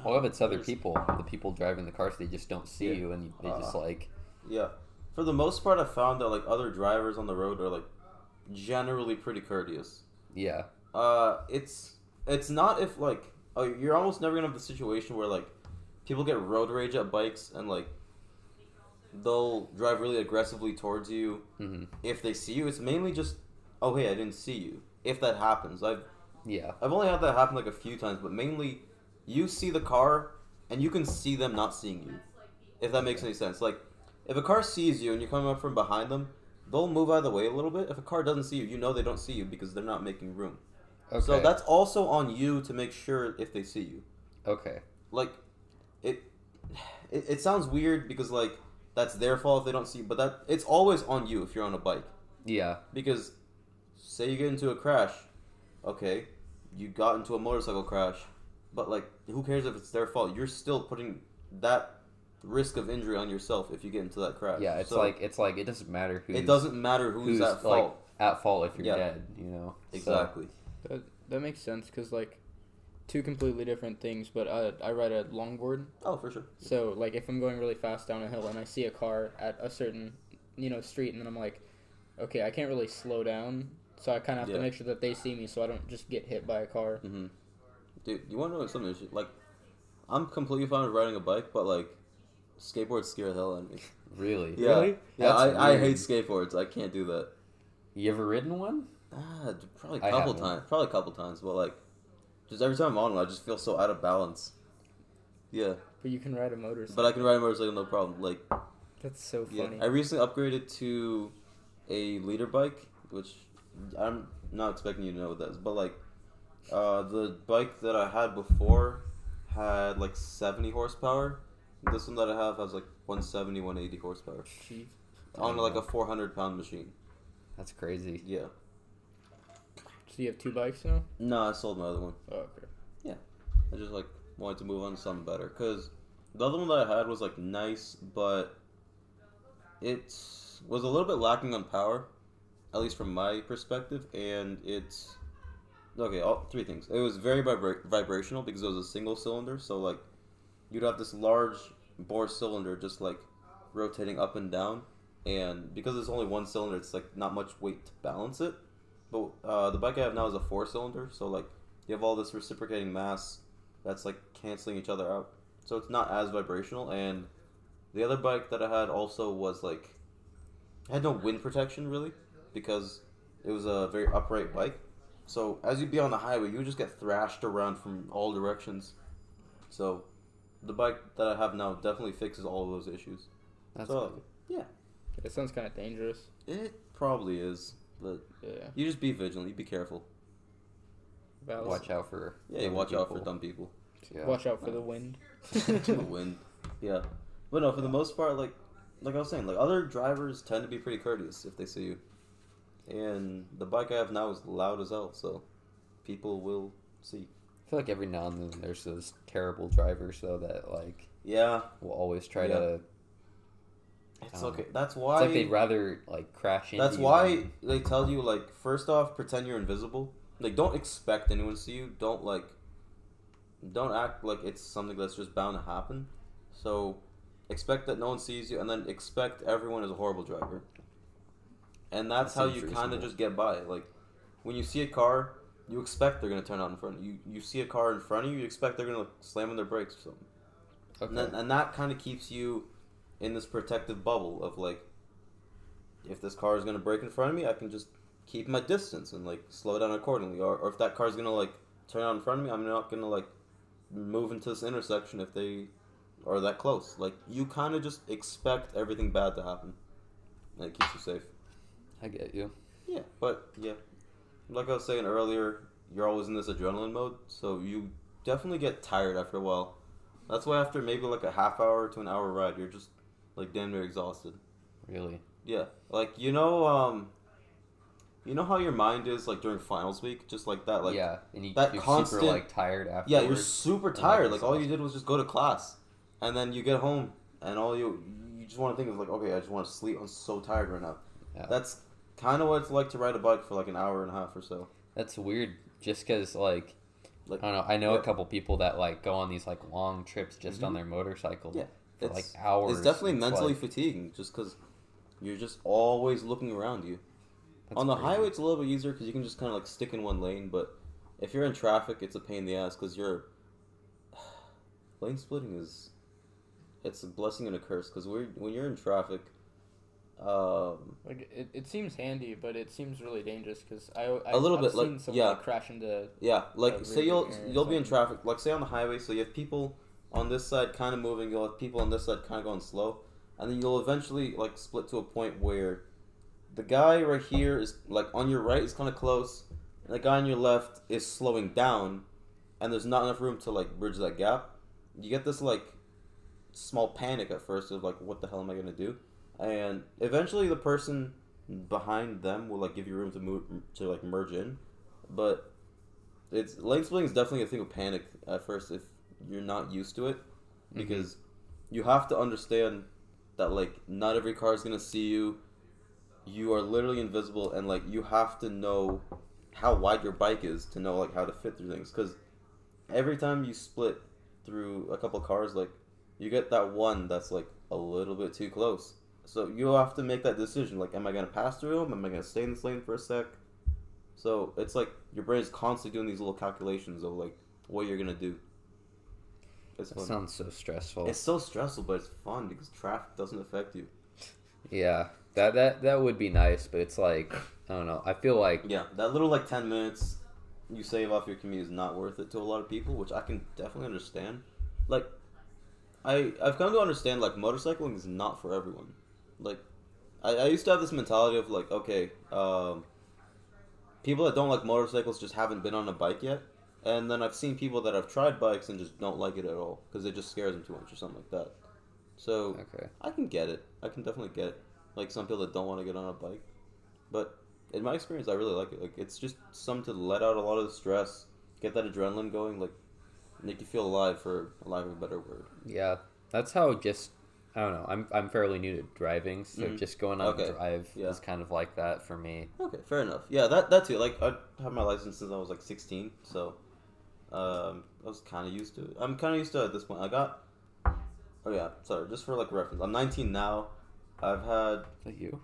Well, if it's other people, the people driving the cars, they just don't see Yeah. you, and they just Uh, like, yeah, for the most part, I found that like other drivers on the road are like generally pretty courteous. yeah, Uh, it's it's not if like oh, you're almost never gonna have the situation where like people get road rage at bikes and like they'll drive really aggressively towards you hmm if they see you. It's mainly just oh hey, I didn't see you. If that happens, I've yeah, I've only had that happen like a few times, but mainly you see the car and you can see them not seeing you. If that makes any sense. Like if a car sees you and you're coming up from behind them, they'll move out of the way a little bit. If a car doesn't see you, you know they don't see you because they're not making room. okay, So that's also on you to make sure if they see you. okay, Like it it, it sounds weird because like that's their fault if they don't see you, but that it's always on you if you're on a bike. yeah, Because say you get into a crash, okay, you got into a motorcycle crash, but like who cares if it's their fault? You're still putting that risk of injury on yourself if you get into that crash. yeah. It's So, like it's like it doesn't matter who. it doesn't matter who's, who's at like fault. at fault if you're Yeah. dead, you know. So, exactly. That that makes sense because like two completely different things. But I I ride a longboard, Oh, for sure. so like if I'm going really fast down a hill and I see a car at a certain you know street, and then I'm like, okay, I can't really slow down, so I kind of have Yeah. to make sure that they see me, so I don't just get hit by a car. Mm-hmm. Dude, you want to know something? Like, I'm completely fine with riding a bike, but like, skateboards scare the hell out of me. really, Yeah, Really? yeah. I, I hate skateboards. I can't do that. You ever ridden one? Ah, probably a couple times. Probably a couple times, but like, just every time I'm on one, I just feel so out of balance. Yeah, But you can ride a motorcycle. but I can ride a motorcycle no problem. Like, That's so yeah, funny. I recently upgraded to a liter bike, which I'm not expecting you to know what that is, but like, uh, the bike that I had before had like 70 horsepower. This one that I have has like 170, 180 horsepower Jeez. on like a 400 pound machine. That's crazy. Yeah. So you have two bikes now? No, I sold my other one. Oh, okay. Yeah, I just like wanted to move on to something better because the other one that I had was like nice, but it was a little bit lacking on power, at least from my perspective, and it's okay. All three things. It was very vibra- vibrational because it was a single cylinder, so like you'd have this large bore cylinder just like rotating up and down, and because it's only one cylinder, it's like not much weight to balance it. But uh, the bike I have now is a four cylinder, so like you have all this reciprocating mass that's like canceling each other out. So it's not as vibrational. And the other bike that I had also was like, it had no wind protection really because it was a very upright bike. So as you'd be on the highway, you would just get thrashed around from all directions. So the bike that I have now definitely fixes all of those issues. That's so It sounds kind of dangerous. it probably is, but Yeah. you just be vigilant. You be careful. Valid. watch out for Yeah, you dumb watch out for dumb people. Yeah. Watch out for the wind. the wind. Yeah, but no, for the most part, like like I was saying, like other drivers tend to be pretty courteous if they see you, and the bike I have now is loud as hell, so people will see. I feel like every now and then there's those terrible drivers though that like Yeah, will always try Yeah. to. It's Um, okay. That's It's why. like they'd rather like crash into. That's you why than- they tell you like first off, pretend you're invisible. Like don't expect anyone to see you. Don't like don't act like it's something that's just bound to happen. So expect that no one sees you and then expect everyone is a horrible driver. And that's That how you kind of just get by. Like when you see a car, you expect they're going to turn out in front of you. You see a car in front of you, you expect they're going to like, slam on their brakes or something. Okay. And, then, and that kind of keeps you in this protective bubble of like, if this car is gonna break in front of me, I can just keep my distance and like slow down accordingly. Or, or if that car is gonna like turn out in front of me, I'm not gonna like move into this intersection if they are that close. Like you kind of just expect everything bad to happen, and it keeps you safe. I get you. Yeah, but yeah, like I was saying earlier, you're always in this adrenaline mode, so you definitely get tired after a while. That's why after maybe like a half hour to an hour ride, you're just like damn near exhausted. Really. Yeah, like you know, um, you know how your mind is like during finals week, just like that. Like yeah, and you, that you're constant- super like tired after. yeah, you're super like, tired. Like all you did was just go to class, and then you get home, and all you you just want to think is like, okay, I just want to sleep. I'm so tired right now. Yeah. That's kind of what it's like to ride a bike for like an hour and a half or so. That's weird. Just because like. Like, I don't know. I know yeah. a couple people that like go on these like long trips just on Mhm. their motorcycle Yeah, for like it's- hours. It's definitely It's mentally like- fatiguing, just because you're just always looking around you. on the crazy. highway, it's a little bit easier because you can just kind of like stick in one lane. But if you're in traffic, it's a pain in the ass because you're lane splitting is it's a blessing and a curse because when you're in traffic, um, Like it, it seems handy, but it seems really dangerous because I, I A little I've bit, like, yeah. like, crash into yeah, like say you'll you'll be in traffic, like say on the highway, so you have people on this side kind of moving, you'll have people on this side kind of going slow, and then you'll eventually like split to a point where the guy right here is like on your right is kind of close, and the guy on your left is slowing down, and there's not enough room to like bridge that gap. You get this like small panic at first of like what the hell am I gonna do, and eventually the person behind them will like give you room to move to like merge in, but it's lane splitting is definitely a thing of panic at first if you're not used to it mm-hmm. because you have to understand that like not every car is gonna see you. You are literally invisible, and like you have to know how wide your bike is to know like how to fit through things. Because every time you split through a couple cars, like you get that one that's like a little bit too close. So you have to make that decision. Like, am I gonna pass through them? Am I gonna stay in this lane for a sec? So it's like your brain is constantly doing these little calculations of like what you're gonna do. It's That sounds so stressful. It's so stressful, but it's fun because traffic doesn't affect you. yeah, that that that would be nice, but it's like I don't know. I feel like Yeah, that little like ten minutes you save off your commute is not worth it to a lot of people, which I can definitely understand. Like, I I've come to understand like motorcycling is not for everyone. Like, I, I used to have this mentality of like, okay, um, people that don't like motorcycles just haven't been on a bike yet, and then I've seen people that have tried bikes and just don't like it at all because it just scares them too much or something like that. So okay, I can get it. I can definitely get like some people that don't want to get on a bike, but in my experience, I really like it. Like it's just something to let out a lot of the stress, get that adrenaline going, like make you feel alive for a lack of a better word. yeah, that's how just I don't know. I'm I'm fairly new to driving, so Mhm. just going on Okay, a drive yeah. is kind of like that for me. Okay, fair enough. Yeah, that that too. Like I had my license since I was like sixteen, so um, I was kind of used to it. I'm kind of used to it at this point. I got. Oh yeah, sorry. Just for like reference, I'm 19 now. I've had. Is that you?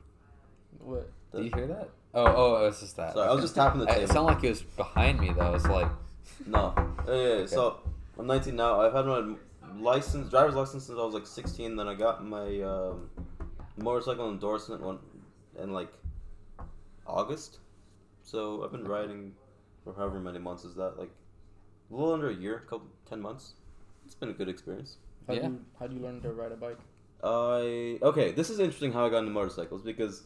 what The, Did you hear that? Oh, oh, it was just that. Sorry, I was just tapping the table. It sounded like it was behind me though. It's like No. Yeah, yeah, yeah. Okay. So I'm 19 now. I've had my license, driver's license since I was like 16. Then I got my um, motorcycle endorsement one in like August. So I've been riding for however many months is that? Like a little under a year, couple ten months. It's been a good experience. how Yeah. do you, how do you learn to ride a bike I okay. This is interesting how I got into motorcycles because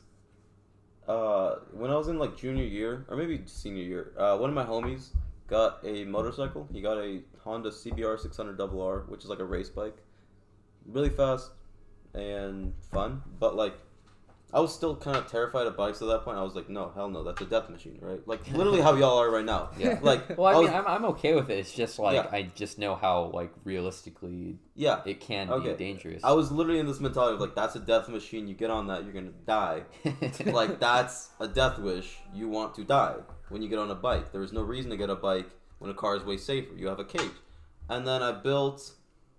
uh, when I was in like junior year or maybe senior year, uh, one of my homies got a motorcycle. He got a Honda CBR 600 RR, which is like a race bike, really fast and fun. But like I was still kind of terrified of bikes at that point. I was like, no, hell no, that's a death machine, right? Like literally how y'all are right now. Yeah. Like, Well, I, I mean, was- I'm, I'm okay with it. It's just like Yeah. I just know how like realistically yeah. it can Okay. be dangerous. I was literally in this mentality of like, that's a death machine. You get on that, you're gonna die. like that's a death wish. You want to die when you get on a bike. There is no reason to get a bike when a car is way safer. You have a cage. And then I built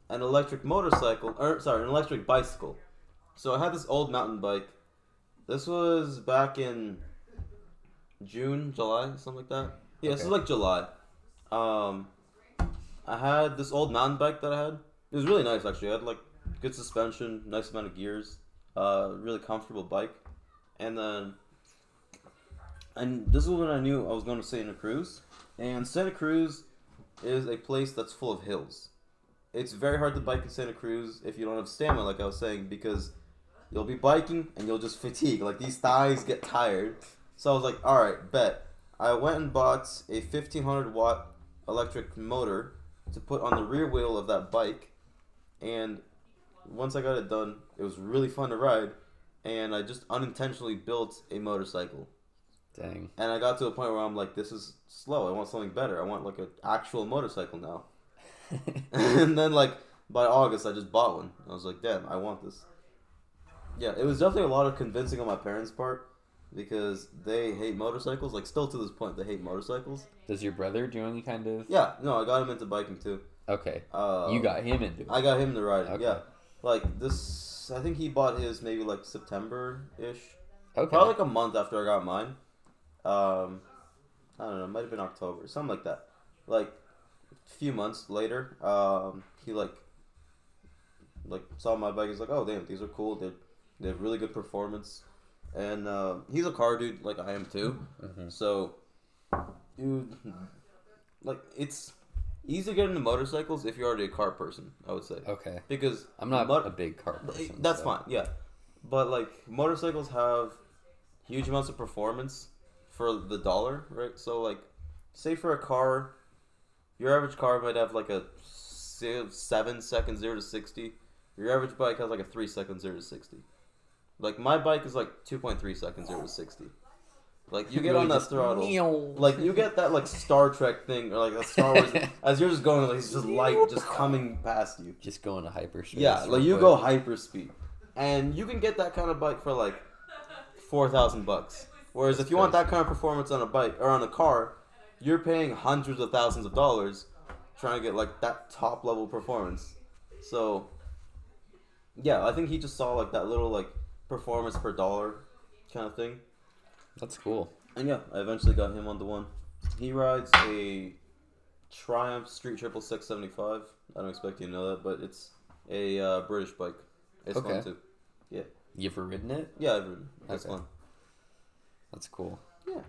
an electric motorcycle, or sorry, an electric bicycle. So I had this old mountain bike. This was back in June, July, something like that. Yeah, this Okay. is like July. Um, I had this old mountain bike that I had. It was really nice actually. I had like good suspension, nice amount of gears, uh, really comfortable bike. And then, and this is when I knew I was going to Santa Cruz. And Santa Cruz is a place that's full of hills. It's very hard to bike in Santa Cruz if you don't have stamina, like I was saying, because you'll be biking and you'll just fatigue. Like these thighs get tired. So I was like, all right, bet. I went and bought a 1500 watt electric motor to put on the rear wheel of that bike. And once I got it done, it was really fun to ride. And I just unintentionally built a motorcycle. Dang. And I got to a point where I'm like, this is slow. I want something better. I want like an actual motorcycle now. and then like by August, I just bought one. I was like, damn, I want this. Yeah, it was definitely a lot of convincing on my parents' part because they hate motorcycles. Like still to this point, they hate motorcycles. Does your brother do any kind of? Yeah, no, I got him into biking too. Okay. Uh, you got him into it. I got him to ride. it, Okay. Yeah, like this. I think he bought his maybe like September ish. okay. Probably like a month after I got mine. Um, I don't know, it might have been October, something like that. Like a few months later, um, he like like saw my bike. He's like, "Oh damn, these are cool. They they have really good performance." And uh, he's a car dude, like I am too. Mhm. So, dude, like it's easy to get into motorcycles if you're already a car person. I would say Okay. because I'm not mot- a big car person. that's so- fine, yeah. But like motorcycles have huge amounts of performance for the dollar, right? So like, say for a car, your average car might have like a se- seven second zero to sixty. Your average bike has like a three second zero to sixty. Like my bike is like two point three seconds zero to sixty. Like you get Really on that throttle. meow. Like you get that like Star Trek thing or like a Star Wars as you're just going like it's just light just coming past you. just going to hyperspace. Yeah, like you quick. go hyper speed, and you can get that kind of bike for like four thousand bucks. Whereas if you want that kind of performance on a bike or on a car, you're paying hundreds of thousands of dollars trying to get like that top level performance. So, yeah, I think he just saw like that little like performance per dollar kind of thing. That's cool. And yeah, I eventually got him on the one. He rides a Triumph Street Triple Six Seventy Five. I don't expect you to know that, but it's a uh, British bike. It's Okay. fun too. Yeah. You ever ridden it? Yeah, I've ridden. It's Okay. fun. That's cool. Yeah.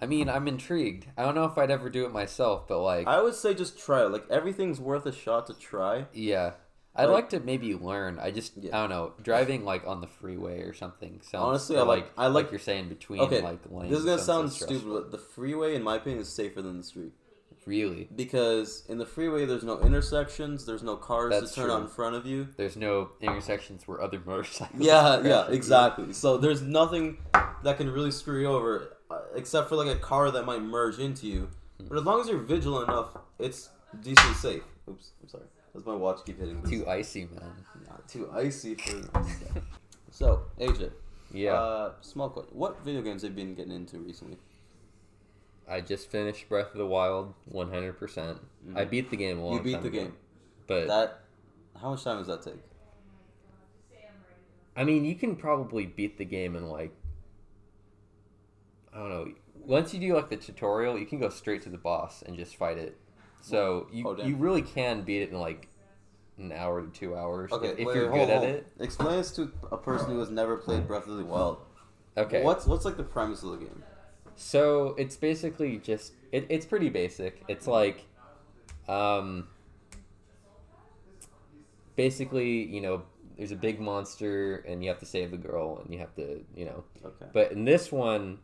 I mean, I'm intrigued. I don't know if I'd ever do it myself, but like, I would say just try it. Like everything's worth a shot to try. yeah, I'd like- like to maybe learn. I just, Yeah. I don't know, driving like on the freeway or something. Sounds, Honestly, I like- I like- you're saying between Okay, like lanes. This is gonna sound so stupid, but the freeway, in my opinion, is safer than the street Really, because in the freeway there's no intersections, there's no cars That's to turn true. out in front of you. there's no intersections where other motorcycles. Yeah, yeah, into you. exactly. So there's nothing that can really screw you over, uh, except for like a car that might merge into you. But as long as you're vigilant enough, it's decently safe. Oops, I'm sorry. That's my watch keep hitting. Too icy, man. Not too icy for. so AJ, Yeah, Uh, small question. What video games have you been getting into recently? I just finished Breath of the Wild 100. percent I beat the game a long. You beat time the ago, game. but That. How much time does that take? I mean, you can probably beat the game in like I don't know. Once you do like the tutorial, you can go straight to the boss and just fight it. So you Oh, you really can beat it in like an hour to two hours Okay, if, if wait, you're hold, good at it. Explain this to a person who has never played Breath of the Wild. Okay. What's what's like the premise of the game? So it's basically just it, it's pretty basic. It's like um basically, you know, there's a big monster and you have to save the girl and you have to, you know, Okay. But in this one,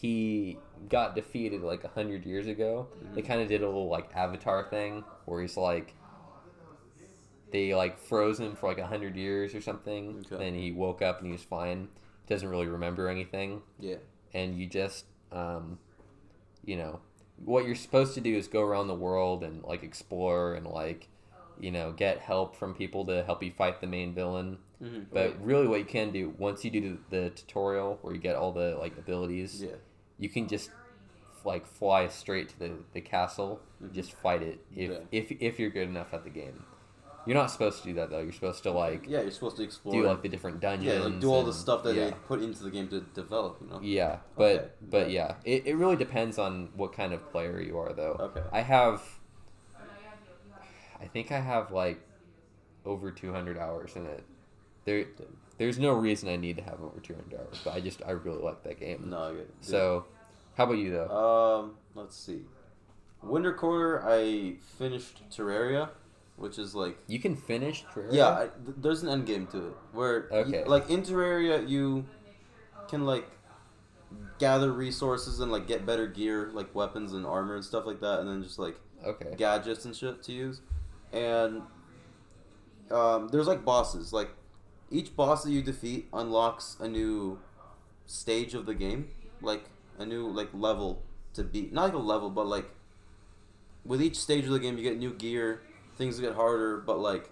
he got defeated like a hundred years ago. They kind of did a little like Avatar thing where he's like, they like froze him for like a hundred years or something. Okay. Then he woke up and he was fine. Doesn't really remember anything, Yeah. and you just, um, you know, what you're supposed to do is go around the world and like explore and like, you know, get help from people to help you fight the main villain. Mm-hmm. But really, what you can do once you do the, the tutorial where you get all the like abilities, Yeah. You can just like fly straight to the, the castle, and just fight it if, Yeah. if if you're good enough at the game. You're not supposed to do that though. You're supposed to like Yeah, you're supposed to explore. do like the different dungeons. yeah, like do all the stuff that yeah. they put into the game to develop. You know. Yeah, but Okay. but yeah, it, it really depends on what kind of player you are though. Okay. I have I think I have like over 200 hours in it. There there's no reason I need to have over 200 hours, but I just I really like that game. No, I get. So, how about you though? Um, let's see. Winter Quarter, I finished Terraria, which is like you can finish Terraria? yeah, I, th- there's an end game to it where you- Okay. like in Terraria you can like gather resources and like get better gear, like weapons and armor and stuff like that, and then just like Okay. gadgets and shit to use. And um, there's like bosses. Like each boss that you defeat unlocks a new stage of the game, like a new like level to beat. Not like a level, but like with each stage of the game, you get new gear. Things get harder, but like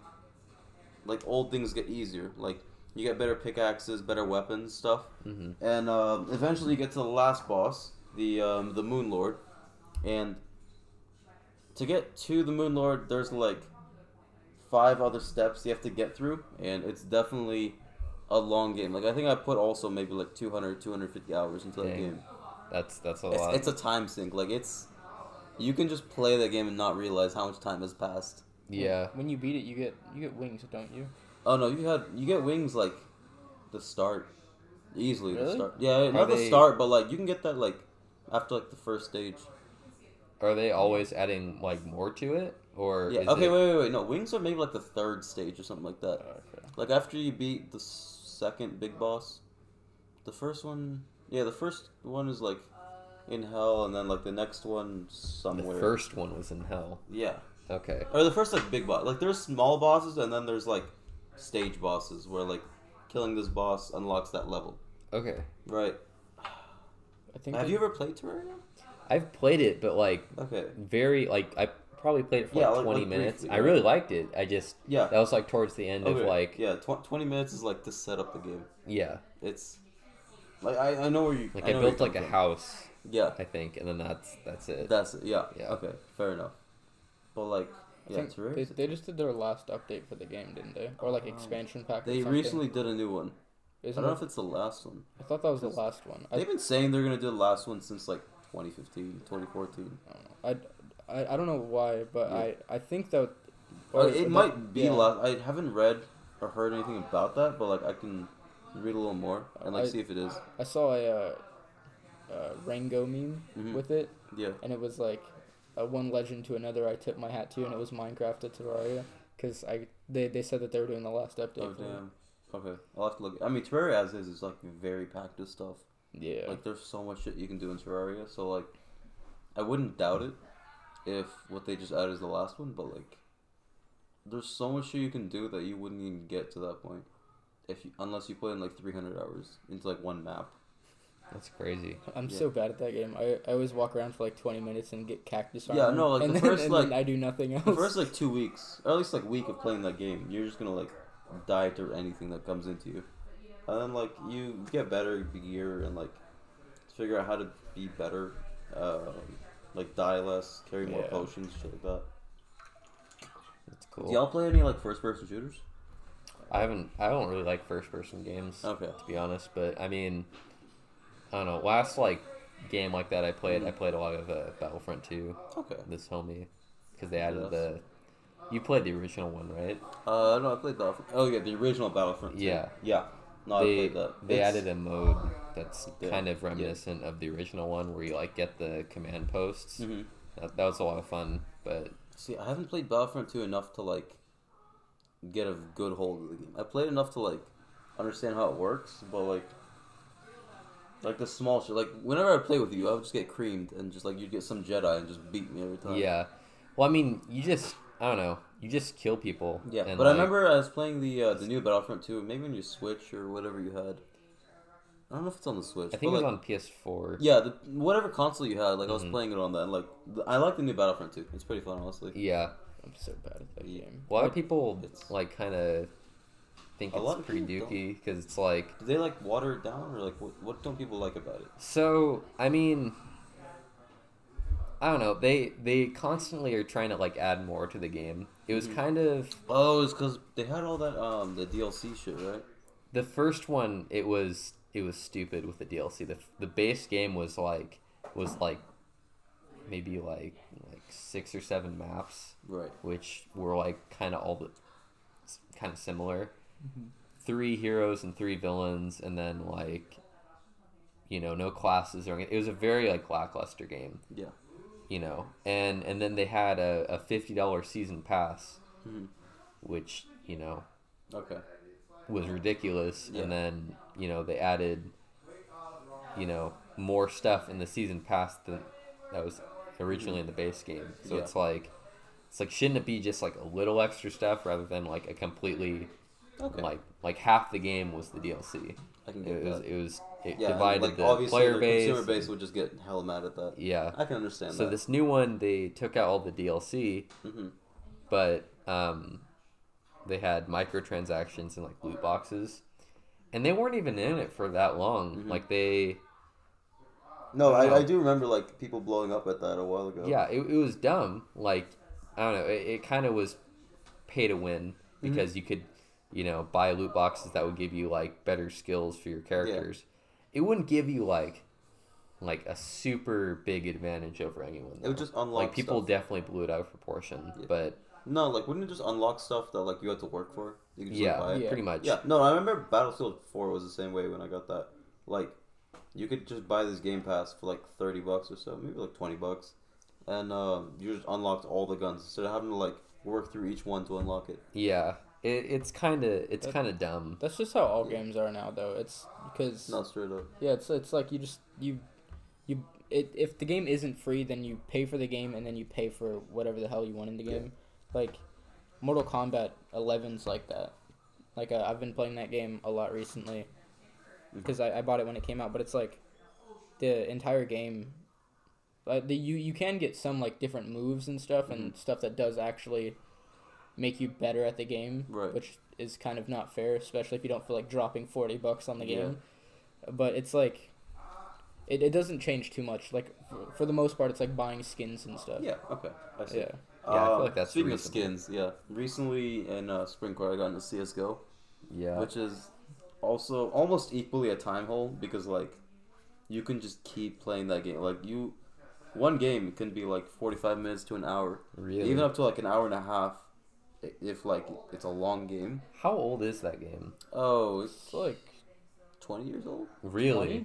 like old things get easier. Like you get better pickaxes, better weapons, stuff hmm and um, eventually you get to the last boss, the um, the Moon Lord, and to get to the Moon Lord, there's like five other steps you have to get through, and it's definitely a long game. Like I think I put also maybe like 200, 250 hours into that game. That's that's a It's, lot. it's a time sink. Like it's you can just play that game and not realize how much time has passed. yeah. When you beat it, you get you get wings, don't you? Oh no, you had you get wings like the start easily. The start, yeah, not the they- start, but like you can get that like after like the first stage. Are they always adding like more to it, or Yeah. Okay. it- Wait. Wait. Wait. No. Wings are maybe like the third stage or something like that. Oh, okay. Like after you beat the second big boss, the first one. Yeah. The first one is like in hell, and then like the next one somewhere. The first one was in hell. Yeah. Okay. Or the first like big boss. Like there's small bosses, and then there's like stage bosses where like killing this boss unlocks that level. Okay. Right. I think. Have they- you ever played Terraria? I've played it, but like Okay. very like I probably played it for Yeah, like like- 20 like minutes. briefly, I right? really liked it. I just Yeah. that was like towards the end of like yeah, tw- twenty minutes is like to set up the game. yeah, It's like I, I know where you like I I, built like a from. house, Yeah, I think, and then that's that's it. that's it. Yeah. Yeah. Okay, fair enough. But like, yeah, think Terraria. they, they just did their last update for the game, didn't they? Or like um, expansion pack. They something. recently did a new one. I Isn't don't know if it's the last one. I thought that was the last one. I, They've been saying they're gonna do the last one since like 2015, 2014. I don't know. I, I, don't know why, but Yeah. I, I think that. Uh, it might be yeah. last. I haven't read or heard anything about that, but like I can read a little more and like I- see if it is. I saw a uh, uh, Rango meme Mhm. with it, Yeah. and it was like uh, one legend to another. I tip my hat to, and it was Minecraft to Terraria, because I they, they said that they were doing the last update. Oh it. damn. Okay, I'll have to look. I mean, Terraria as is is like very packed with stuff. Yeah. Like there's so much shit you can do in Terraria, so like I wouldn't doubt it if what they just added is the last one, but like there's so much shit you can do that you wouldn't even get to that point if you, unless you put in like 300 hours into like one map. That's crazy. I'm Yeah. so bad at that game. I, I always walk around for like 20 minutes and get cactus Yeah, no, like, and the then, first, and like- then I do nothing else. The first like two weeks, or at least like week of playing that game, you're just gonna like die to anything that comes into you, and then like you get better gear and like figure out how to be better, um, like die less, carry more Yeah. potions, shit like that. That's cool. Do y'all play any like first person shooters? I haven't. I don't really like first person games. Okay. To be honest, but I mean, I don't know. Last like game like that I played, Mm-hmm. I played a lot of uh, Battlefront 2. Okay. This homie, because they added Yes. the. You played the original one, right? Uh, no, I played Battlefront. Oh yeah, the original Battlefront. 2. Yeah. Yeah. No, I they played that. they It's- added a mode that's Yeah. kind of reminiscent of the original one, where you like get the command posts. Mhm. That, that was a lot of fun, but See, I haven't played Battlefront 2 enough to like get a good hold of the game. I played enough to like understand how it works, but like like the small shit. Like whenever I play with you, I would just get creamed and just like you'd get some Jedi and just beat me every time. yeah. Well, I mean, you just I don't know. You just kill people. Yeah, but I remember I was playing the uh, the new Battlefront 2, maybe on your Switch or whatever you had. I don't know if it's on the Switch. I think it was like, on PS4. Yeah, the, whatever console you had, like I was Mhm. playing it on that. And, like I like the new Battlefront 2. It's pretty fun, honestly. Yeah, I'm so bad at that Yeah. game. lot of people It's- like kind of think A it's pretty people because it's like Do they like water it down or like what? What don't people like about it? So I mean, I don't know. They they constantly are trying to like add more to the game. It was Mhm. kind of Oh, it's because they had all that um the DLC shit, right? the first one. It was it was stupid with the DLC. the The base game was like was like maybe like like six or seven maps, Right. which were like kind of all the kind of similar. Three heroes and three villains, and then like you know no classes or anything. It was a very like lackluster game. Yeah. You know and and then they had a, a $50 season pass Mhm. which you know Okay. was ridiculous Yeah. and then you know they added you know more stuff in the season pass than that was originally in the base game so Yeah. it's like it's like shouldn't it be just like a little extra stuff rather than like a completely Okay. like like half the game was the DLC I can get it was that. it was it yeah, and, divided like the obviously player the base consumer base would just get hella mad at that. yeah I can understand so that. this new one they took out all the DLC hmm but um, they had microtransactions and like loot boxes, and they weren't even in it for that long. Mhm. Like they, No, I don't I, I do remember like people blowing up at that a while ago. yeah, it, it was dumb. Like I don't know, it, it kind of was pay to win Mm-hmm. because you could, you know, buy loot boxes that would give you like better skills for your characters. It wouldn't give you like, like a super big advantage over anyone. It would just unlock like people stuff. definitely blew it out of proportion, Yeah. but No, like wouldn't it just unlock stuff that like you had to work for? You could just yeah, like, buy? Yeah. pretty much. Yeah, no, I remember Battlefield 4 was the same way when I got that. Like, you could just buy this Game Pass for like 30 bucks or so, maybe like 20 bucks. And um, you just unlocked all the guns instead of having to like work through each one to unlock it. Yeah, it, it's kind of it's kind of dumb. That's just how all games are now, though. It's because Not straight up. yeah, it's it's like you just you you it, if the game isn't free, then you pay for the game and then you pay for whatever the hell you want in the Yeah. game. Like Mortal Kombat 11's like that. Like uh, I've been playing that game a lot recently because I, I bought it when it came out, but it's like the entire game. Uh, the you you can get some like different moves and stuff and stuff that does actually make you better at the game, Right. which is kind of not fair, especially if you don't feel like dropping forty bucks on the Yeah. game. But it's like, it, it doesn't change too much. Like for, for the most part, it's like buying skins and stuff. Yeah, okay. I see. Yeah. Yeah, I feel like that's Speaking reasonable. of skins, yeah. Recently in uh, Spring Quarter, I got into CSGO, Yeah, which is also almost equally a time hole because, like, you can just keep playing that game. Like, you. One game can be like 45 minutes to an hour. really. even up to like an hour and a half i- if like it's a long game How old is that game? oh it's It's like 20 years old Really? 20?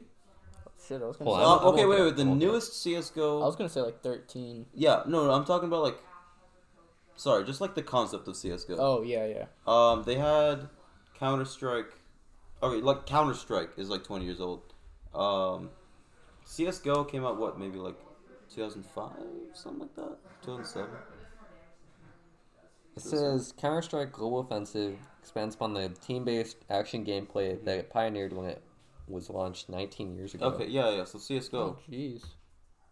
shit. I was gonna Hold say. on. uh, okay I'm wait okay. wait the I'm okay. newest I was gonna say like thirteen. yeah no no i'm talking about like sorry just like the concept of csgo Oh yeah, yeah. um they had counter-strike okay like counter-strike is like 20 years old um csgo came out what maybe like 2005 something like that 2007 It says Counter Strike Global Offensive expands upon the team based action gameplay that it pioneered when it was launched 19 years ago. okay yeah yeah so csgo Oh jeez.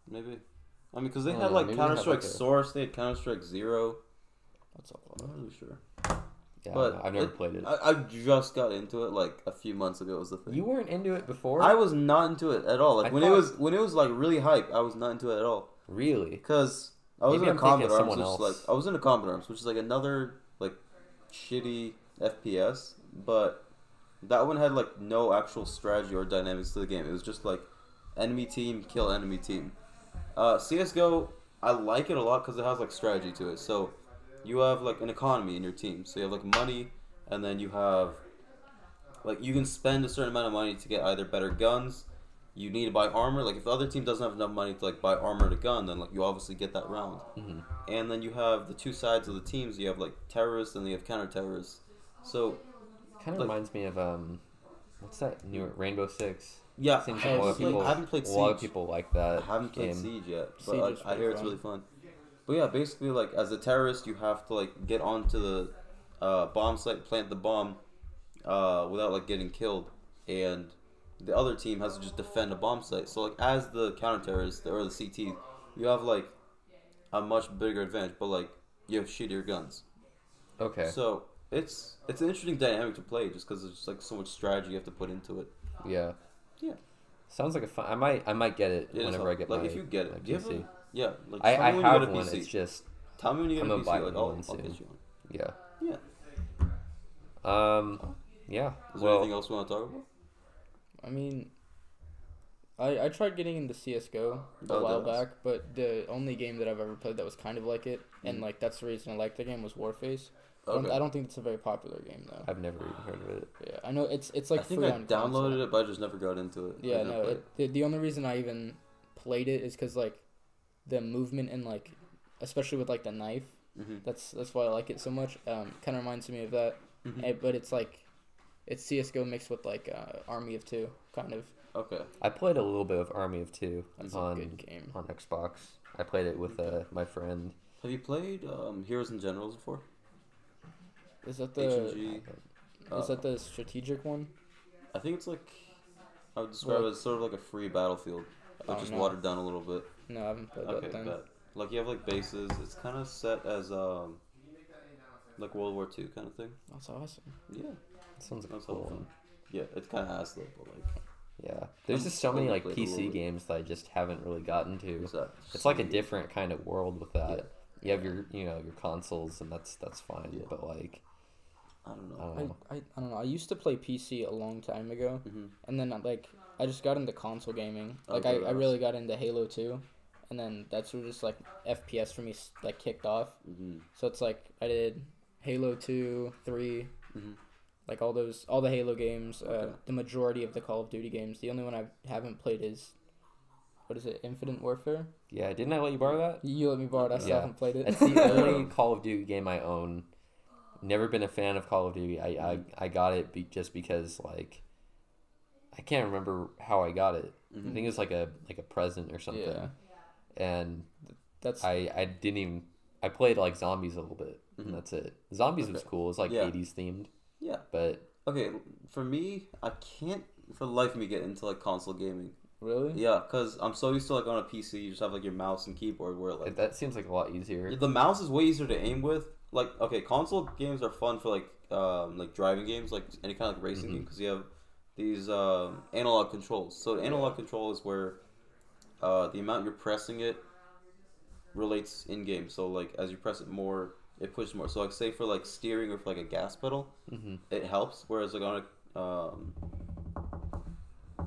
Maybe. I mean, because they Oh, had yeah, like maybe they had, Counter Strike like, a- Source, they had Counter Strike Zero. That's all. I'm not really sure. Yeah, but I've never it- played it. I, I just got into it like a few months ago. Was the thing. you weren't into it before? I was not into it at all. Like I when it thought- was when it was like really hype, I was not into it at all. really? Because I was Maybe in a I'm thinking of Combat Arms, which is like I was in a Combat Arms, which is like another like shitty FPS, but that one had like no actual strategy or dynamics to the game. It was just like enemy team kill enemy team. Uh, CS:GO, I like it a lot because it has like strategy to it. So you have like an economy in your team. So you have like money, and then you have like you can spend a certain amount of money to get either better guns. You need to buy armor. Like if the other team doesn't have enough money to like buy armor and a gun, then like you obviously get that round. hmm And then you have the two sides of the teams. You have like terrorists and you have counter terrorists. So Kind of Like- reminds me of um, what's that new Rainbow Six? yeah, Seems I like a lot haven't, of played, people. I haven't played a lot of people like that I haven't played game. Siege yet, but Siege is I, I pretty hear it's really fun. But yeah, basically, like as a terrorist, you have to like get onto the uh, bomb site, plant the bomb, uh, without like getting killed, and the other team has to just defend a bomb site. So like as the counter terrorist or the CT, you have like a much bigger advantage, but like you have shittier guns. Okay. So it's it's an interesting dynamic to play just because there's like so much strategy you have to put into it. yeah. Yeah. Sounds like a fun. I might. I might get it It whenever. I get like my. if you get it, do PC. a, yeah. Like I, I have one. PC. It's just Tell me when you get I'm a PC. buy Like I'll, I'll get you one. yeah. Yeah. Um. Yeah. Is there anything Well. else we want to talk about? I mean, I I tried getting into CS:GO a Oh, while back, but the only game that I've ever played that was kind of like it, and Mhm. like that's the reason I liked the game was Warface. I, don't, Okay. I don't think it's a very popular game though. I've never even heard of it. Yeah, I know it's it's like I think I downloaded console. it, but I just never got into it. Yeah, no. It, the, the only reason I even played it is because like the movement and like, especially with like the knife. Mhm. That's that's why I like it so much. Um, kind of reminds me of that. Mhm. Eh, but it's like, it's CS:GO mixed with like uh, Army of Two, kind of. Okay. I played a little bit of Army of Two That's a on good game. on Xbox. I played it with uh, my friend. Have you played um, Heroes and Generals before? Is that the and G. is that the strategic one? I think it's like I would describe Well- it as sort of like a free battlefield, but Oh, just no. watered down a little bit. No, I haven't played Okay, that then. bet. Like you have like bases. It's kind of set as um, like World War Two kind of thing. That's awesome. Yeah, Sounds like cool one. fun. Yeah, it's kind of ass though, but like Yeah. There's I'm- just so many like play it a little PC games that I just haven't really gotten to. it's, uh, It's like a different kind of world with that. Yeah. You have your you know your consoles and that's that's fine. Yeah. But like I don't I know. don't I, know. I, I don't know. I used to play PC a long time ago, hmm and then like I just got into console gaming. Like Okay, I, I really got into Halo Two, and then that's where just like FPS for me like kicked off. hmm So it's like I did Halo Two, Three, hmm like all those all the Halo games. Uh, the majority of the Call of Duty games. The only one I haven't played is what is it? Infinite Warfare. Yeah, didn't I let you borrow that? You let me borrow it. I still Yeah. haven't played it. That's the only Call of Duty game I own. Never been a fan of Call of Duty. I I, I got it be, just because like I can't remember how I got it. hmm I think it was like a like a present or something. Yeah. And That's I I didn't even I played like zombies a little bit Mhm. and that's it. Zombies was Okay. cool. It's like Yeah. 80s themed, Yeah. but Okay, for me, I can't for the life of me get into like console gaming. really. Yeah, because I'm so used to like on a PC, you just have like your mouse and keyboard where like that seems like a lot easier. the mouse is way easier to aim with. Like okay, console games are fun for like um like driving games, like any kind of like racing Mhm. game, because you have these um, analog controls. So analog control is where uh, the amount you're pressing it relates in game. So like as you press it more, it pushes more. So like say for like steering or for like a gas pedal, hmm it helps. Whereas like on a um,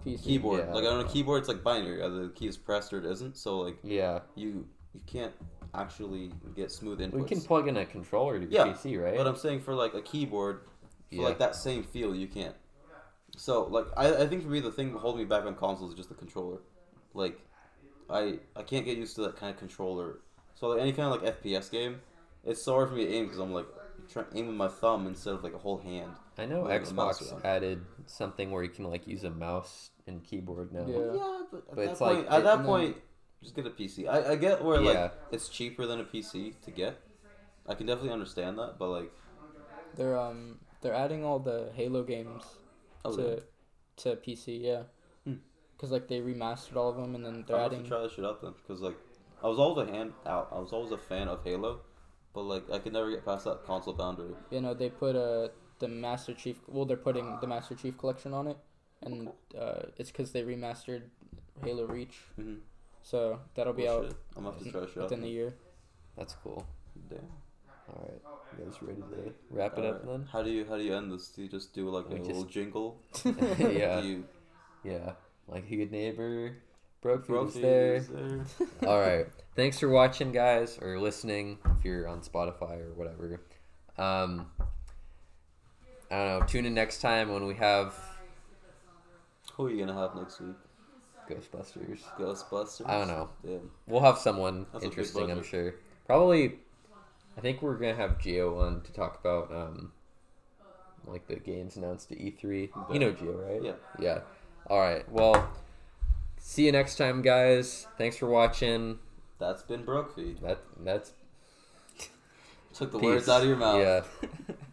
PC. keyboard, Yeah. like on a keyboard, it's like binary. Either the key is pressed or it isn't. So like Yeah, you you can't actually get smooth inputs. we can plug in a controller to your Yeah, PC, right? But I'm saying for like a keyboard, for Yeah. like that same feel, you can't. So like I, I think for me the thing holding me back on consoles is just the controller. Like I I can't get used to that kind of controller. So like any kind of like FPS game, it's so hard for me to aim because I'm like trying to aim with my thumb instead of like a whole hand. I know Moving Xbox added something where you can like use a mouse and keyboard now. Yeah. Yeah, but at But that it's point, like- at it- that no. point, just get a PC. I, I get where Yeah. like it's cheaper than a PC to get. I can definitely understand that, but like They're um they're adding all the Halo games oh, to yeah. to PC, yeah. Hmm. Cause like they remastered all of them and then they're I'll have adding. to try this shit out then, because like I was always a hand out. I was always a fan of Halo, but like I could never get past that console boundary. You know they put uh the Master Chief. Well, they're putting the Master Chief collection on it, and uh, it's because they remastered Halo Reach. Mm-hmm. So that'll be out I'm gonna have to try this within the then. year. That's cool. Damn. All right, you guys ready to wrap it up then? How do you how do you end this? Do you just do like a just- little jingle? yeah, Do you yeah. Like a good neighbor, broke food Bro, is there. is there? All right. Thanks for watching, guys, or listening if you're on Spotify or whatever. Um, I don't know. Tune in next time when we have Who are you gonna have next week? Ghostbusters. Ghostbusters. I don't know. Damn. We'll have someone That's a big interesting, I'm budget. sure. Probably, I think we're gonna have Geo on to talk about um, like the games announced at E3. You know Geo, right? Yeah. Yeah. All right. Well, See you next time, guys. Thanks for watching. That's been Broke That that's took the Peace. words out of your mouth. Yeah.